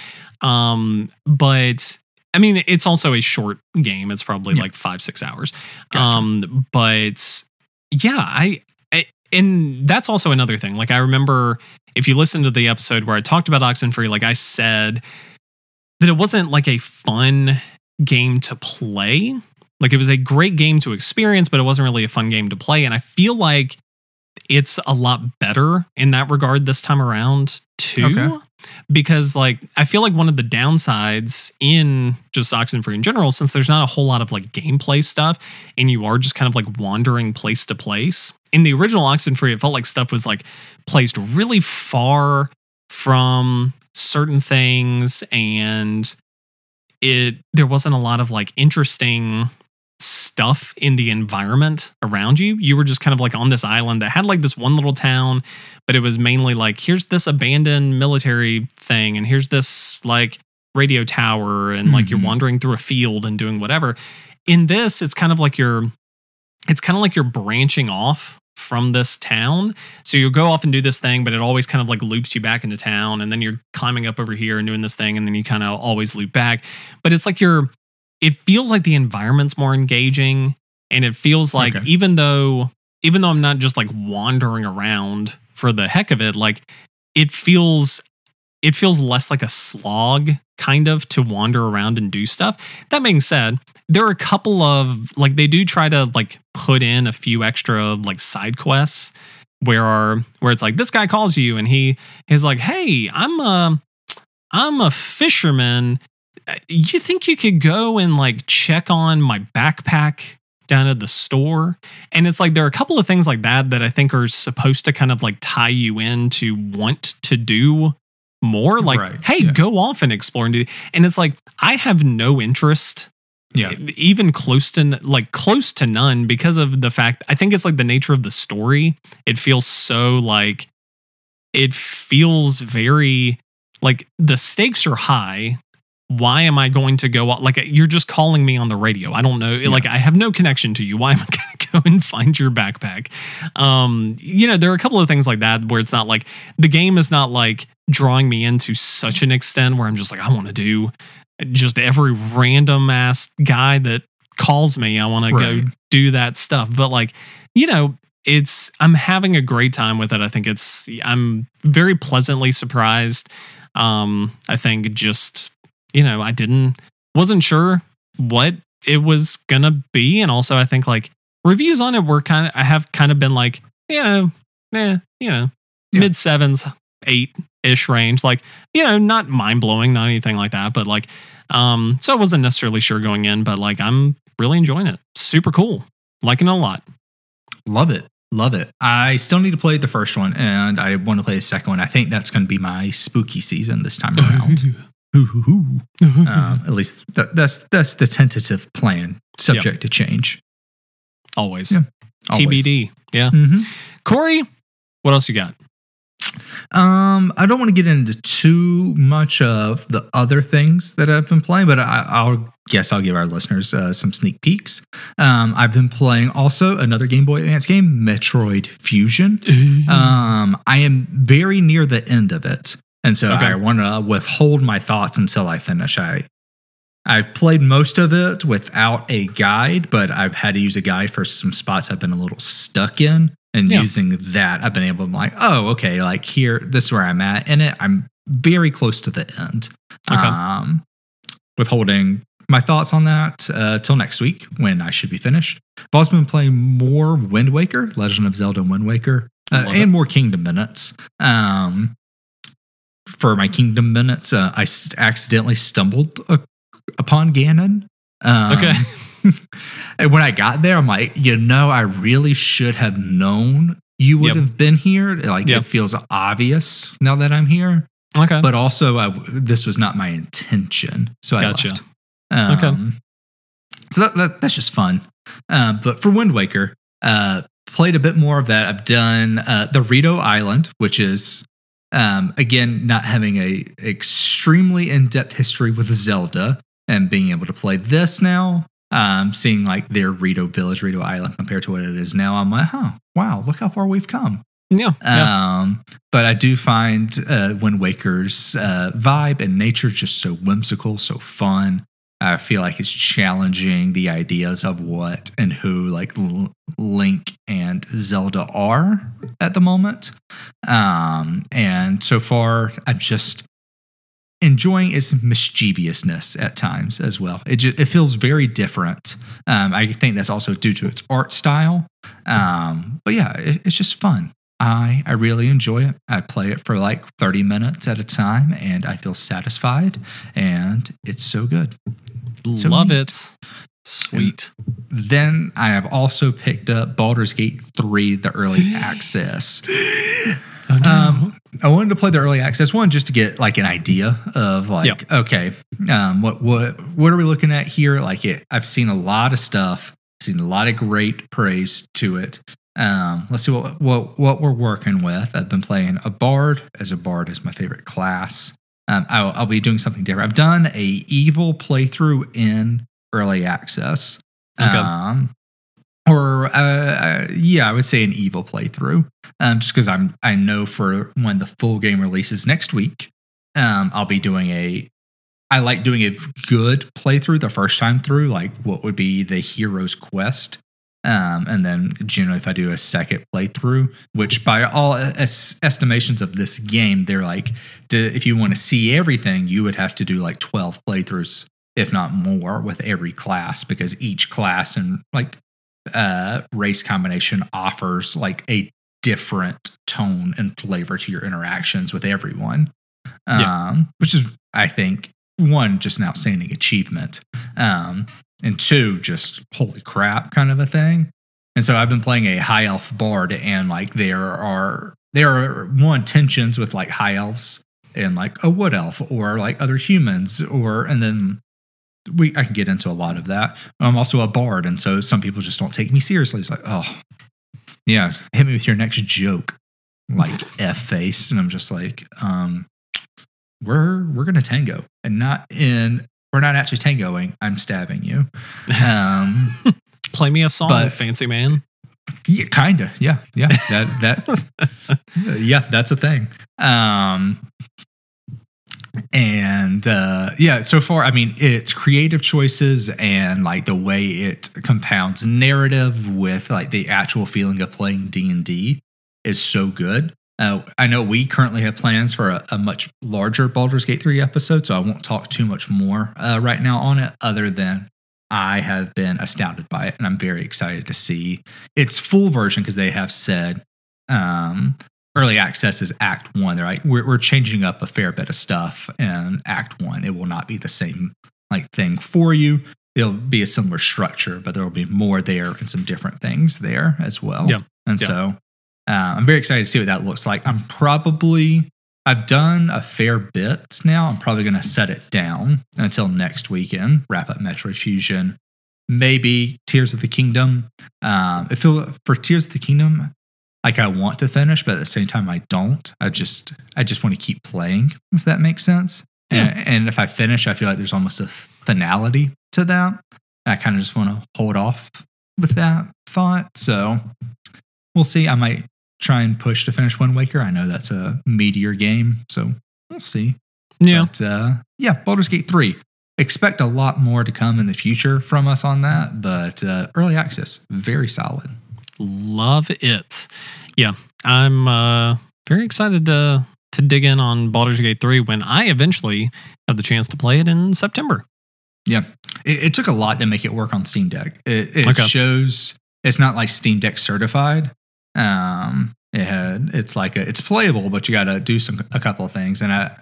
Um, but I mean, it's also a short game. It's probably Yeah. like five six hours. Gotcha. Um, but yeah, I, I and that's also another thing. Like I remember if you listen to the episode where I talked about Oxenfree, like I said that it wasn't like a fun game to play. Like it was a great game to experience, but it wasn't really a fun game to play. And I feel like it's a lot better in that regard this time around too. Okay. Because like I feel like one of the downsides in just Oxenfree in general, since there's not a whole lot of like gameplay stuff, and you are just kind of like wandering place to place. In the original Oxenfree, it felt like stuff was like placed really far from certain things and it there wasn't a lot of like interesting stuff in the environment around you. You were just kind of like on this island that had like this one little town, but it was mainly like here's this abandoned military thing and here's this like radio tower and like you're Mhm. wandering through a field and doing whatever. In this, it's kind of like you're it's kind of like you're branching off from this town. So you go off and do this thing, but it always kind of like loops you back into town. And then you're climbing up over here and doing this thing. And then you kind of always loop back. But it's like you're, it feels like the environment's more engaging. And it feels like Okay. even though, even though I'm not just like wandering around for the heck of it, like it feels, it feels less like a slog kind of to wander around and do stuff. That being said, there are a couple of like they do try to like put in a few extra like side quests where are where it's like this guy calls you and he is like, "Hey, I'm a I'm a fisherman. Uh, You think you could go and like check on my backpack down at the store?" And it's like there are a couple of things like that that I think are supposed to kind of like tie you in to want to do more like Right, hey yeah. go off and explore and do and it's like i have no interest Yeah. even close to like close to none because of the fact I think it's like the nature of the story. It feels so like it feels very like the stakes are high. Why am I going to go out? Like you're just calling me on the radio. I don't know. Like I have no connection to you. Why am I going to go and find your backpack? Um, you know, there are a couple of things like that where it's not like the game is not like drawing me into such an extent where I'm just like I want to do just every random ass guy that calls me. I want to go do that stuff. But like, you know, it's I'm having a great time with it. I think it's I'm very pleasantly surprised. Um, I think just you know, I didn't wasn't sure what it was gonna be, and also I think like reviews on it were kind of I have kind of been like, you know, eh, you know, Yeah. mid sevens, eight ish range, like you know, not mind blowing, not anything like that, but like, um, so I wasn't necessarily sure going in, but like I'm really enjoying it. Super cool, liking it a lot. Love it. Love it. I still need to play the first one and I want to play the second one. I think that's going to be my spooky season this time around. um, at least that, that's that's the tentative plan, subject to change. Always. Yeah. Always. TBD. Yeah. Mhm. Corey, what else you got? Um, I don't want to get into too much of the other things that I've been playing, but I, I'll guess I'll give our listeners uh, some sneak peeks. Um, I've been playing also another Game Boy Advance game, Metroid Fusion. Um, I am very near the end of it, and so Okay. I want to withhold my thoughts until I finish. I I've played most of it without a guide, but I've had to use a guide for some spots I've been a little stuck in. And Yeah. using that, I've been able to like, oh, okay, like here, this is where I'm at in it. I'm very close to the end. Okay. Um, withholding my thoughts on that uh, till next week when I should be finished. I've also been playing more Wind Waker, Legend of Zelda Wind Waker, uh, Love it. and more Kingdom Minutes. Um, for my Kingdom Minutes, uh, I accidentally stumbled uh, upon Ganon. Um, Okay. and when I got there, I'm like, you know, I really should have known you would Yep. have been here. Like, Yep. it feels obvious now that I'm here. Okay. But also, I, this was not my intention. So I Gotcha. left. Um, Okay. So that, that, that's just fun. Um, but for Wind Waker, uh, played a bit more of that. I've done uh, the Rito Island, which is um, again not having a extremely in depth history with Zelda and being able to play this now. um, seeing like their Rito Village, Rito Island compared to what it is now, I'm like, oh wow, look how far we've come. Yeah. yeah. Um, but I do find uh, Wind Waker's uh, vibe and nature just so whimsical, so fun. I feel like it's challenging the ideas of what and who like L- Link and Zelda are at the moment. Um, and so far, I'm just enjoying its mischievousness at times as well. It just, it feels very different. Um, I think that's also due to its art style. Um, but yeah, it, it's just fun. I, I really enjoy it. I play it for like 30 minutes at a time and I feel satisfied and it's so good. So Love neat. it. Sweet. Then I have also picked up Baldur's Gate 3, the early access. Oh, no. Um, I wanted to play the early access one just to get like an idea of like, Yep. okay, um, what what what are we looking at here? Like it, I've seen a lot of stuff, seen a lot of great praise to it. Um, let's see what what what we're working with. I've been playing a bard as a bard is my favorite class. Um, I'll, I'll be doing something different. I've done a evil playthrough in early access. Okay. Um, or uh, uh, yeah, I would say an evil playthrough. Um, just because I'm I know for when the full game releases next week, um, I'll be doing a. I like doing a good playthrough the first time through, like what would be the hero's quest. Um, and then generally, if I do a second playthrough, which by all es- estimations of this game, they're like, to, if you want to see everything, you would have to do like 12 playthroughs, if not more, with every class, because each class and like uh, race combination offers like a different tone and flavor to your interactions with everyone. Um, Yeah. which is, I think, one, just an outstanding achievement. Um, and two, just holy crap kind of a thing. And so I've been playing a high elf bard, and like there are there are one tensions with like high elves and like a wood elf or like other humans or and then we I can get into a lot of that. I'm also a bard, and so some people just don't take me seriously. It's like, oh, yeah, hit me with your next joke, like f face, and I'm just like, um, we're we're gonna tango, and not in we're not actually tangoing. I'm stabbing you. Um, Play me a song, but- fancy man. yeah, kinda, yeah, yeah, that that yeah, that's a thing. Um, and uh, yeah, so far, I mean, it's creative choices and like the way it compounds narrative with like the actual feeling of playing D and D is so good. Uh, I know we currently have plans for a, a much larger Baldur's Gate 3 episode, so I won't talk too much more uh, right now on it, other than I have been astounded by it, and I'm very excited to see its full version because they have said um, early access is Act One. They're like, we're, we're changing up a fair bit of stuff in Act One. It will not be the same like thing for you. It'll be a similar structure, but there will be more there and some different things there as well. Yeah. And Yeah. so uh, I'm very excited to see what that looks like. I'm probably I've done a fair bit now. I'm probably going to set it down until next weekend. Wrap up Metroid Fusion, maybe Tears of the Kingdom. Um, I feel for Tears of the Kingdom, like I want to finish, but at the same time I don't. I just I just want to keep playing, if that makes sense. And, and if I finish, I feel like there's almost a finality to that. I kind of just want to hold off with that thought. So we'll see. I might try and push to finish Wind Waker. I know that's a meteor game, so we'll see. Yeah. But uh, yeah, Baldur's Gate 3. Expect a lot more to come in the future from us on that, but uh, early access, very solid. Love it. Yeah. I'm uh, very excited to, to dig in on Baldur's Gate 3 when I eventually have the chance to play it in September. Yeah, it, it took a lot to make it work on Steam Deck. It, it Okay. shows it's not like Steam Deck certified. Um, it had it's like a, it's playable, but you got to do some a couple of things. And I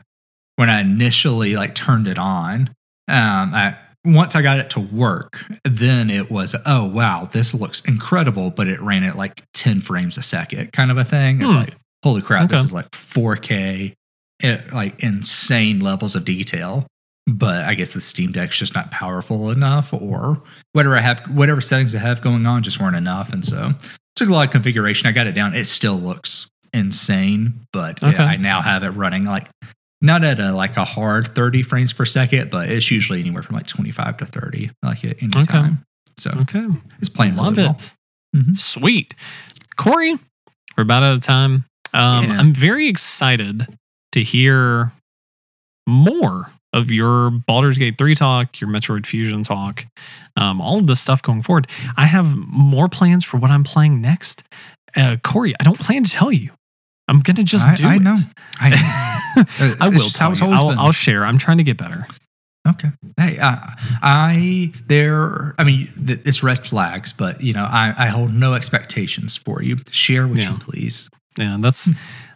when I initially like turned it on, um, I once I got it to work, then it was oh wow, this looks incredible, but it ran at like ten frames a second, kind of a thing. It's Hmm. like holy crap, this is like 4K, it, like insane levels of detail but I guess the Steam Deck's just not powerful enough, or whatever I have, whatever settings I have going on just weren't enough, and so took a lot of configuration. I got it down. It still looks insane, but Okay. I now have it running like not at a like a hard 30 frames per second, but it's usually anywhere from like 25 to 30, like at any Okay. time. So Okay. it's playing Love really well. it. Mhm. Sweet. Corey, we're about out of time. Um, Yeah. I'm very excited to hear more of your Baldur's Gate 3 talk, your Metroid Fusion talk, um, all of this stuff going forward. I have more plans for what I'm playing next. Uh, Corey, I don't plan to tell you. I'm going to just I, do I it. know. I know. I will tell you. I'll. I'll share. I'm trying to get better. Okay. Hey, I, I there. I mean, th- it's red flags, but you know, I, I hold no expectations for you. Share what Yeah. you please. Yeah, that's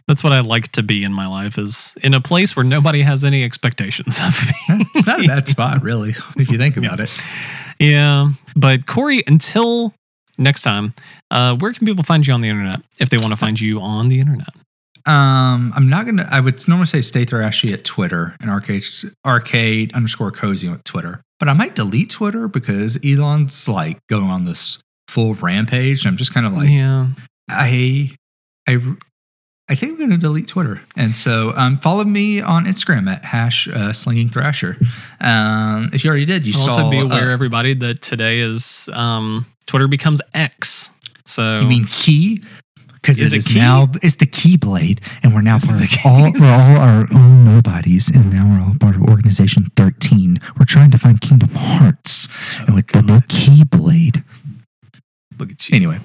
that's what I like to be in my life is in a place where nobody has any expectations of me. It's not a bad spot, really, if you think about it. Yeah. But Corey, until next time, uh, where can people find you on the internet if they want to find you on the internet? Um, I'm not gonna. I would normally say stay thrashy at Twitter and arcade arcade underscore cozy on Twitter, but I might delete Twitter because Elon's like going on this full rampage. I'm just kind of like, yeah. I, I, I think I'm going to delete Twitter. And so um, follow me on Instagram at hash uh, slinging thrasher. Um, if you already did, you saw. also be aware, uh, everybody, that today is um, Twitter becomes X. So you mean key? Because it is key? now it's the Keyblade, and we're now part the of all we're all our own nobodies, and now we're all part of Organization Thirteen. We're trying to find Kingdom Hearts, and with the new Keyblade. look at you. Anyway,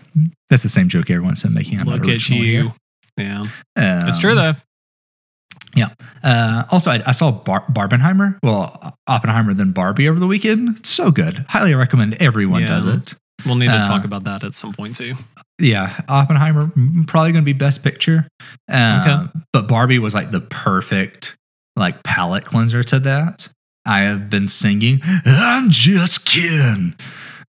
that's the same joke everyone's been making. I'm look at you. here. Yeah. Um, it's true though. Yeah. Uh, also, I, I saw Bar- Barbenheimer, well, Oppenheimer, than Barbie over the weekend. It's so good. Highly recommend everyone Yeah. does it. We'll need to uh, talk about that at some point too. Yeah, Oppenheimer probably going to be Best Picture. Uh, But Barbie was like the perfect like palate cleanser to that. I have been singing "I'm Just Ken"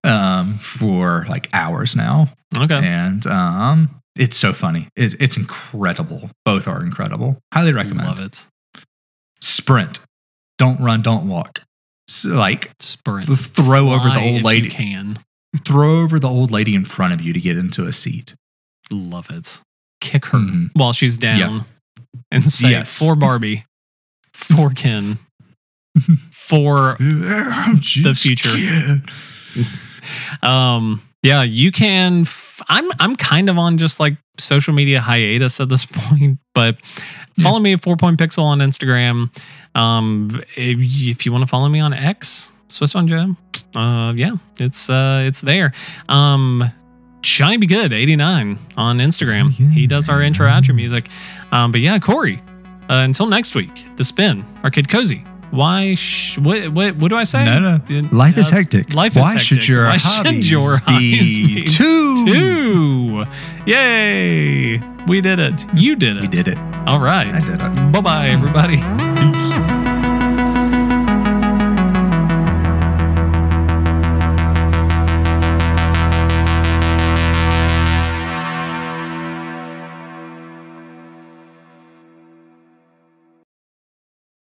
um, for like hours now, Okay. and um, it's so funny. It, it's incredible. Both are incredible. Highly recommend. Love it. Sprint. Don't run. Don't walk. So, like Sprint. Th- throw over the old if lady. You can. throw over the old lady in front of you to get into a seat. Love it. Kick her Mhm. while she's down and say Yes. for Barbie, for Ken, for I'm future. Ken. um yeah, you can f- I'm I'm kind of on just like social media hiatus at this point, but follow me at 4 point pixel on Instagram. Um if, you want to follow me on X, Swiss on Joe. Uh yeah, it's uh it's there. Um Johnny Be Good 89 on Instagram. He does our intro outro music. Um but yeah, Corey. Uh, until next week, the spin, Arcade Cozy. Why? Sh- what, what? What do I say? No, no. Uh, Life is hectic. Life Why is should hectic. your Why should your hobbies be be two? Two. Yay! We did it. You did it. We did it. All right. I did it. Bye bye, everybody. Peace.